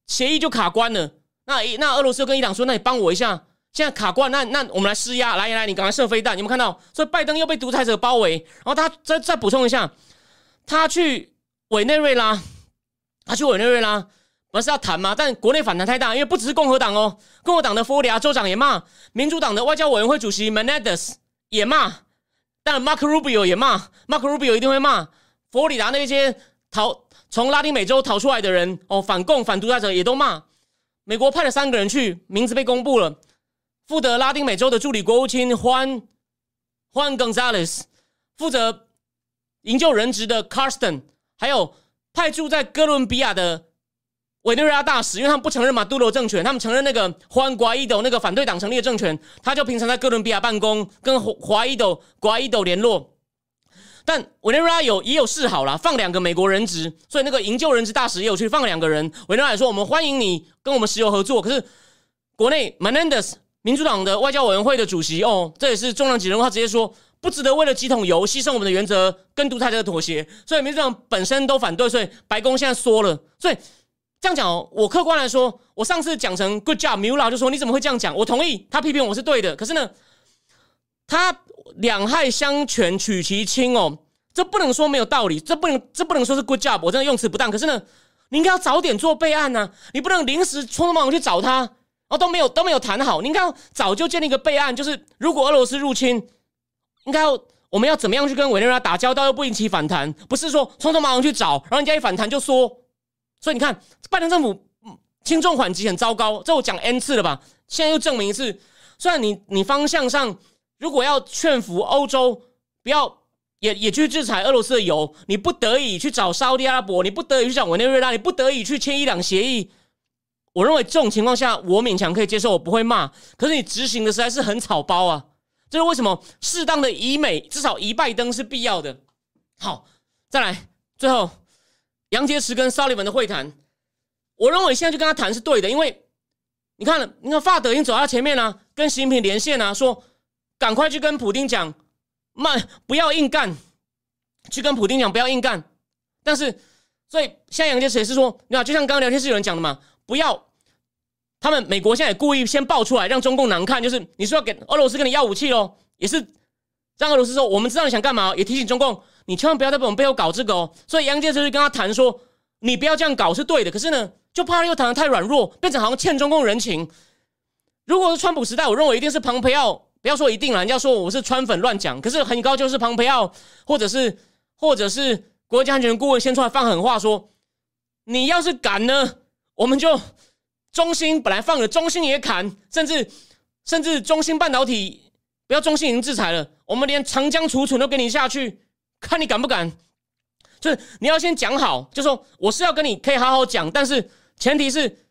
协议就卡关了。那那俄罗斯跟伊朗说，那你帮我一下。现在卡关，那那我们来施压，来来，你赶快射飞弹，你有没有看到？所以拜登又被独裁者包围，然后他再再补充一下，他去委内瑞拉，他去委内瑞拉，不是要谈吗？但国内反弹太大，因为不只是共和党哦，共和党的佛罗里达州长也骂，民主党的外交委员会主席 Menendez 也骂，但 Mark Rubio 也骂，Mark Rubio 一定会骂佛罗里达那些逃从拉丁美洲逃出来的人哦，反共反独裁者也都骂。美国派了三个人去，名字被公布了。负责拉丁美洲的助理国务卿 Juan Juan Gonzalez，负责营救人质的 Carston，还有派驻在哥伦比亚的委内瑞拉大使，因为他们不承认马杜罗政权，他们承认那个 Juan Guaido 那个反对党成立的政权，他就平常在哥伦比亚办公，跟华伊斗、瓜伊斗联络。但委内瑞拉有也有示好了，放两个美国人质，所以那个营救人质大使也有去放两个人。委内瑞拉说：“我们欢迎你跟我们石油合作。”可是国内 Menendez。民主党的外交委员会的主席哦，这也是重量级人物，他直接说不值得为了几桶油牺牲我们的原则跟独裁者妥协，所以民主党本身都反对，所以白宫现在缩了。所以这样讲哦，我客观来说，我上次讲成 good job，米拉就说你怎么会这样讲？我同意他批评我是对的，可是呢，他两害相权取其轻哦，这不能说没有道理，这不能这不能说是 good job，我真的用词不当。可是呢，你应该要早点做备案呢，你不能临时匆匆忙忙去找他。哦，都没有都没有谈好。你应该早就建立一个备案，就是如果俄罗斯入侵，应该要我们要怎么样去跟委内瑞拉打交道，又不引起反弹？不是说匆匆忙忙去找，然后人家一反弹就说。所以你看，拜登政府轻重缓急很糟糕，这我讲 n 次了吧？现在又证明一次。虽然你你方向上如果要劝服欧洲不要也也去制裁俄罗斯的油，你不得已去找沙特阿拉伯，你不得已去找委内瑞拉，你不得已去签伊朗协议。我认为这种情况下，我勉强可以接受，我不会骂。可是你执行的实在是很草包啊！这是为什么？适当的以美，至少以拜登是必要的。好，再来，最后杨洁篪跟沙利文的会谈，我认为现在就跟他谈是对的，因为你看，你看，法德已经走到前面了，跟习近平连线啊，说赶快去跟普京讲，慢，不要硬干，去跟普京讲不要硬干。但是，所以现在杨洁篪也是说，你看，就像刚刚聊天室有人讲的嘛。不要，他们美国现在也故意先爆出来，让中共难看。就是你说要给俄罗斯跟你要武器喽，也是让俄罗斯说我们知道你想干嘛，也提醒中共，你千万不要在我们背后搞这个哦。所以杨洁篪就跟他谈说，你不要这样搞是对的。可是呢，就怕又谈的太软弱，变成好像欠中共人情。如果是川普时代，我认为一定是庞培奥，不要说一定了，人家说我是川粉乱讲。可是很高就是庞培奥，或者是或者是国家安全顾问先出来放狠话说，你要是敢呢？我们就中芯本来放了，中芯也砍，甚至甚至中芯半导体不要中芯已经制裁了，我们连长江储存都给你下去，看你敢不敢？就是你要先讲好，就说我是要跟你可以好好讲，但是前提是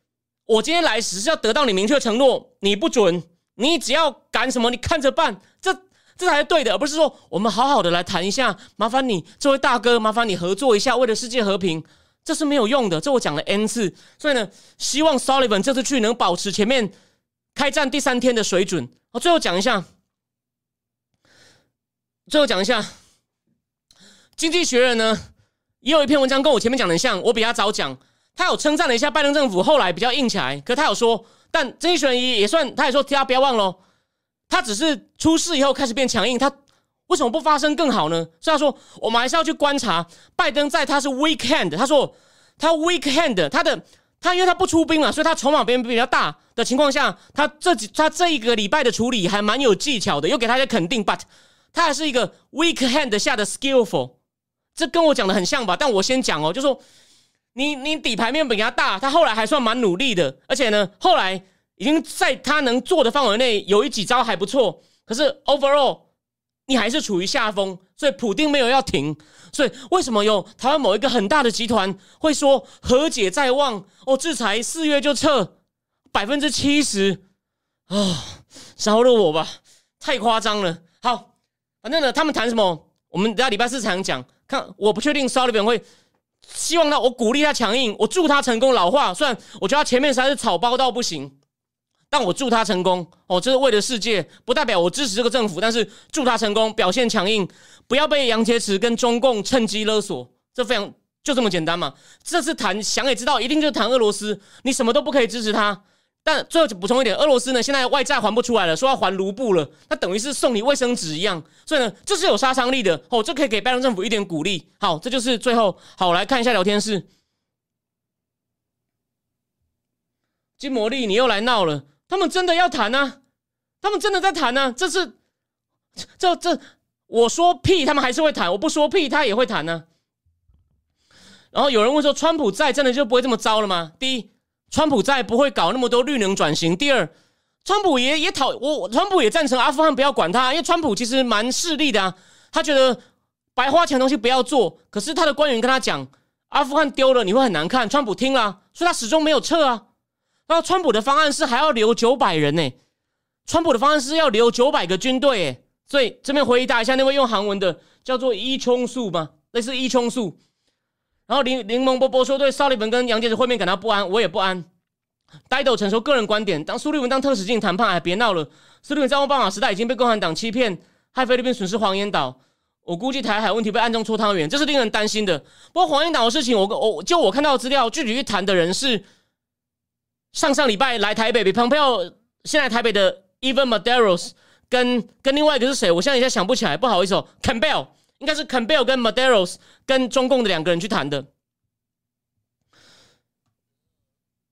我今天来只是要得到你明确承诺，你不准，你只要敢什么，你看着办，这这才是对的，而不是说我们好好的来谈一下，麻烦你这位大哥，麻烦你合作一下，为了世界和平。这是没有用的，这我讲了 n 次，所以呢，希望 Sullivan 这次去能保持前面开战第三天的水准。我最后讲一下，最后讲一下，《经济学人》呢也有一篇文章跟我前面讲的像，我比他早讲，他有称赞了一下拜登政府，后来比较硬起来，可他有说，但《经济学人》也也算，他也说大家不要忘了，他只是出事以后开始变强硬，他。为什么不发生更好呢？所以他说，我们还是要去观察拜登在他是 weak hand，他说他 weak hand，他的他因为他不出兵嘛，所以他筹码边比较大的情况下，他这几他这一个礼拜的处理还蛮有技巧的，又给他一些肯定。But 他还是一个 weak hand 下的 skillful，这跟我讲的很像吧？但我先讲哦，就说你你底牌面比他大，他后来还算蛮努力的，而且呢，后来已经在他能做的范围内有一几招还不错，可是 overall。你还是处于下风，所以普丁没有要停，所以为什么有台湾某一个很大的集团会说和解在望？哦，制裁四月就撤百分之七十啊，饶了我吧，太夸张了。好，反正呢，他们谈什么，我们等下礼拜四才能讲。看，我不确定沙利文会希望他，我鼓励他强硬，我祝他成功老化。虽然我觉得他前面实在是草包到不行。但我祝他成功哦，这是为了世界，不代表我支持这个政府。但是祝他成功，表现强硬，不要被杨洁篪跟中共趁机勒索，这非常就这么简单嘛。这次谈想也知道，一定就是谈俄罗斯，你什么都不可以支持他。但最后就补充一点，俄罗斯呢现在外债还不出来了，说要还卢布了，那等于是送你卫生纸一样，所以呢这是有杀伤力的哦，这可以给拜登政府一点鼓励。好，这就是最后好来看一下聊天室，金魔力你又来闹了，他们真的要谈呢？他们真的在谈呢？这是这这我说屁，他们还是会谈；我不说屁，他也会谈呢。然后有人问说，川普在真的就不会这么糟了吗？第一。川普在不会搞那么多绿能转型。第二，川普也也讨我，川普也赞成阿富汗不要管他，因为川普其实蛮势利的啊。他觉得白花钱的东西不要做，可是他的官员跟他讲，阿富汗丢了你会很难看。川普听了，所以他始终没有撤啊。然后川普的方案是还要留九百人呢，川普的方案是要留九百个军队诶。所以这边回答一下那位用韩文的叫做伊琼素吗？类似伊琼素。然后林林蒙波波说对沙利文跟杨洁篪会面感到不安，我也不安。呆斗承受个人观点，当苏利文当特使进行谈判，哎，别闹了。苏利文在奥巴马时代已经被共产党欺骗，害菲律宾损失黄岩岛。我估计台海问题被暗中搓汤圆，这是令人担心的。不过黄岩岛的事情，我我就我看到的资料，具体去谈的人是上上礼拜来台北，比蓬佩奥现在台北的 Even Maderos 跟跟另外一个是谁？我现在一下想不起来，不好意思哦，Campbell。应该是 Campbell 跟 Maderos 跟中共的两个人去谈的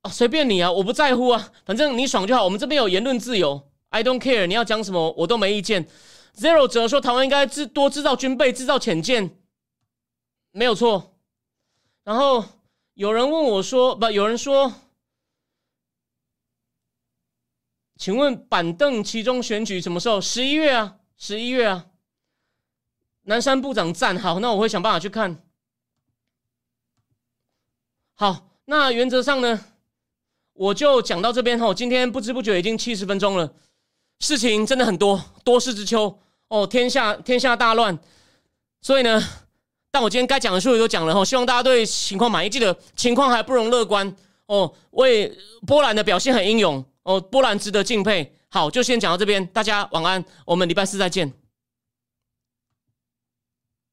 啊，随便你啊，我不在乎啊，反正你爽就好。我们这边有言论自由，I don't care，你要讲什么我都没意见。Zero 则说台湾应该制多制造军备，制造潜舰，没有错。然后有人问我说，不，有人说，请问板凳其中选举什么时候？十一月啊，十一月啊。南山部长赞好，那我会想办法去看。好，那原则上呢，我就讲到这边哈。今天不知不觉已经七十分钟了，事情真的很多，多事之秋哦，天下天下大乱。所以呢，但我今天该讲的书也都讲了哈，希望大家对情况满意。记得情况还不容乐观哦，为波兰的表现很英勇哦，波兰值得敬佩。好，就先讲到这边，大家晚安，我们礼拜四再见。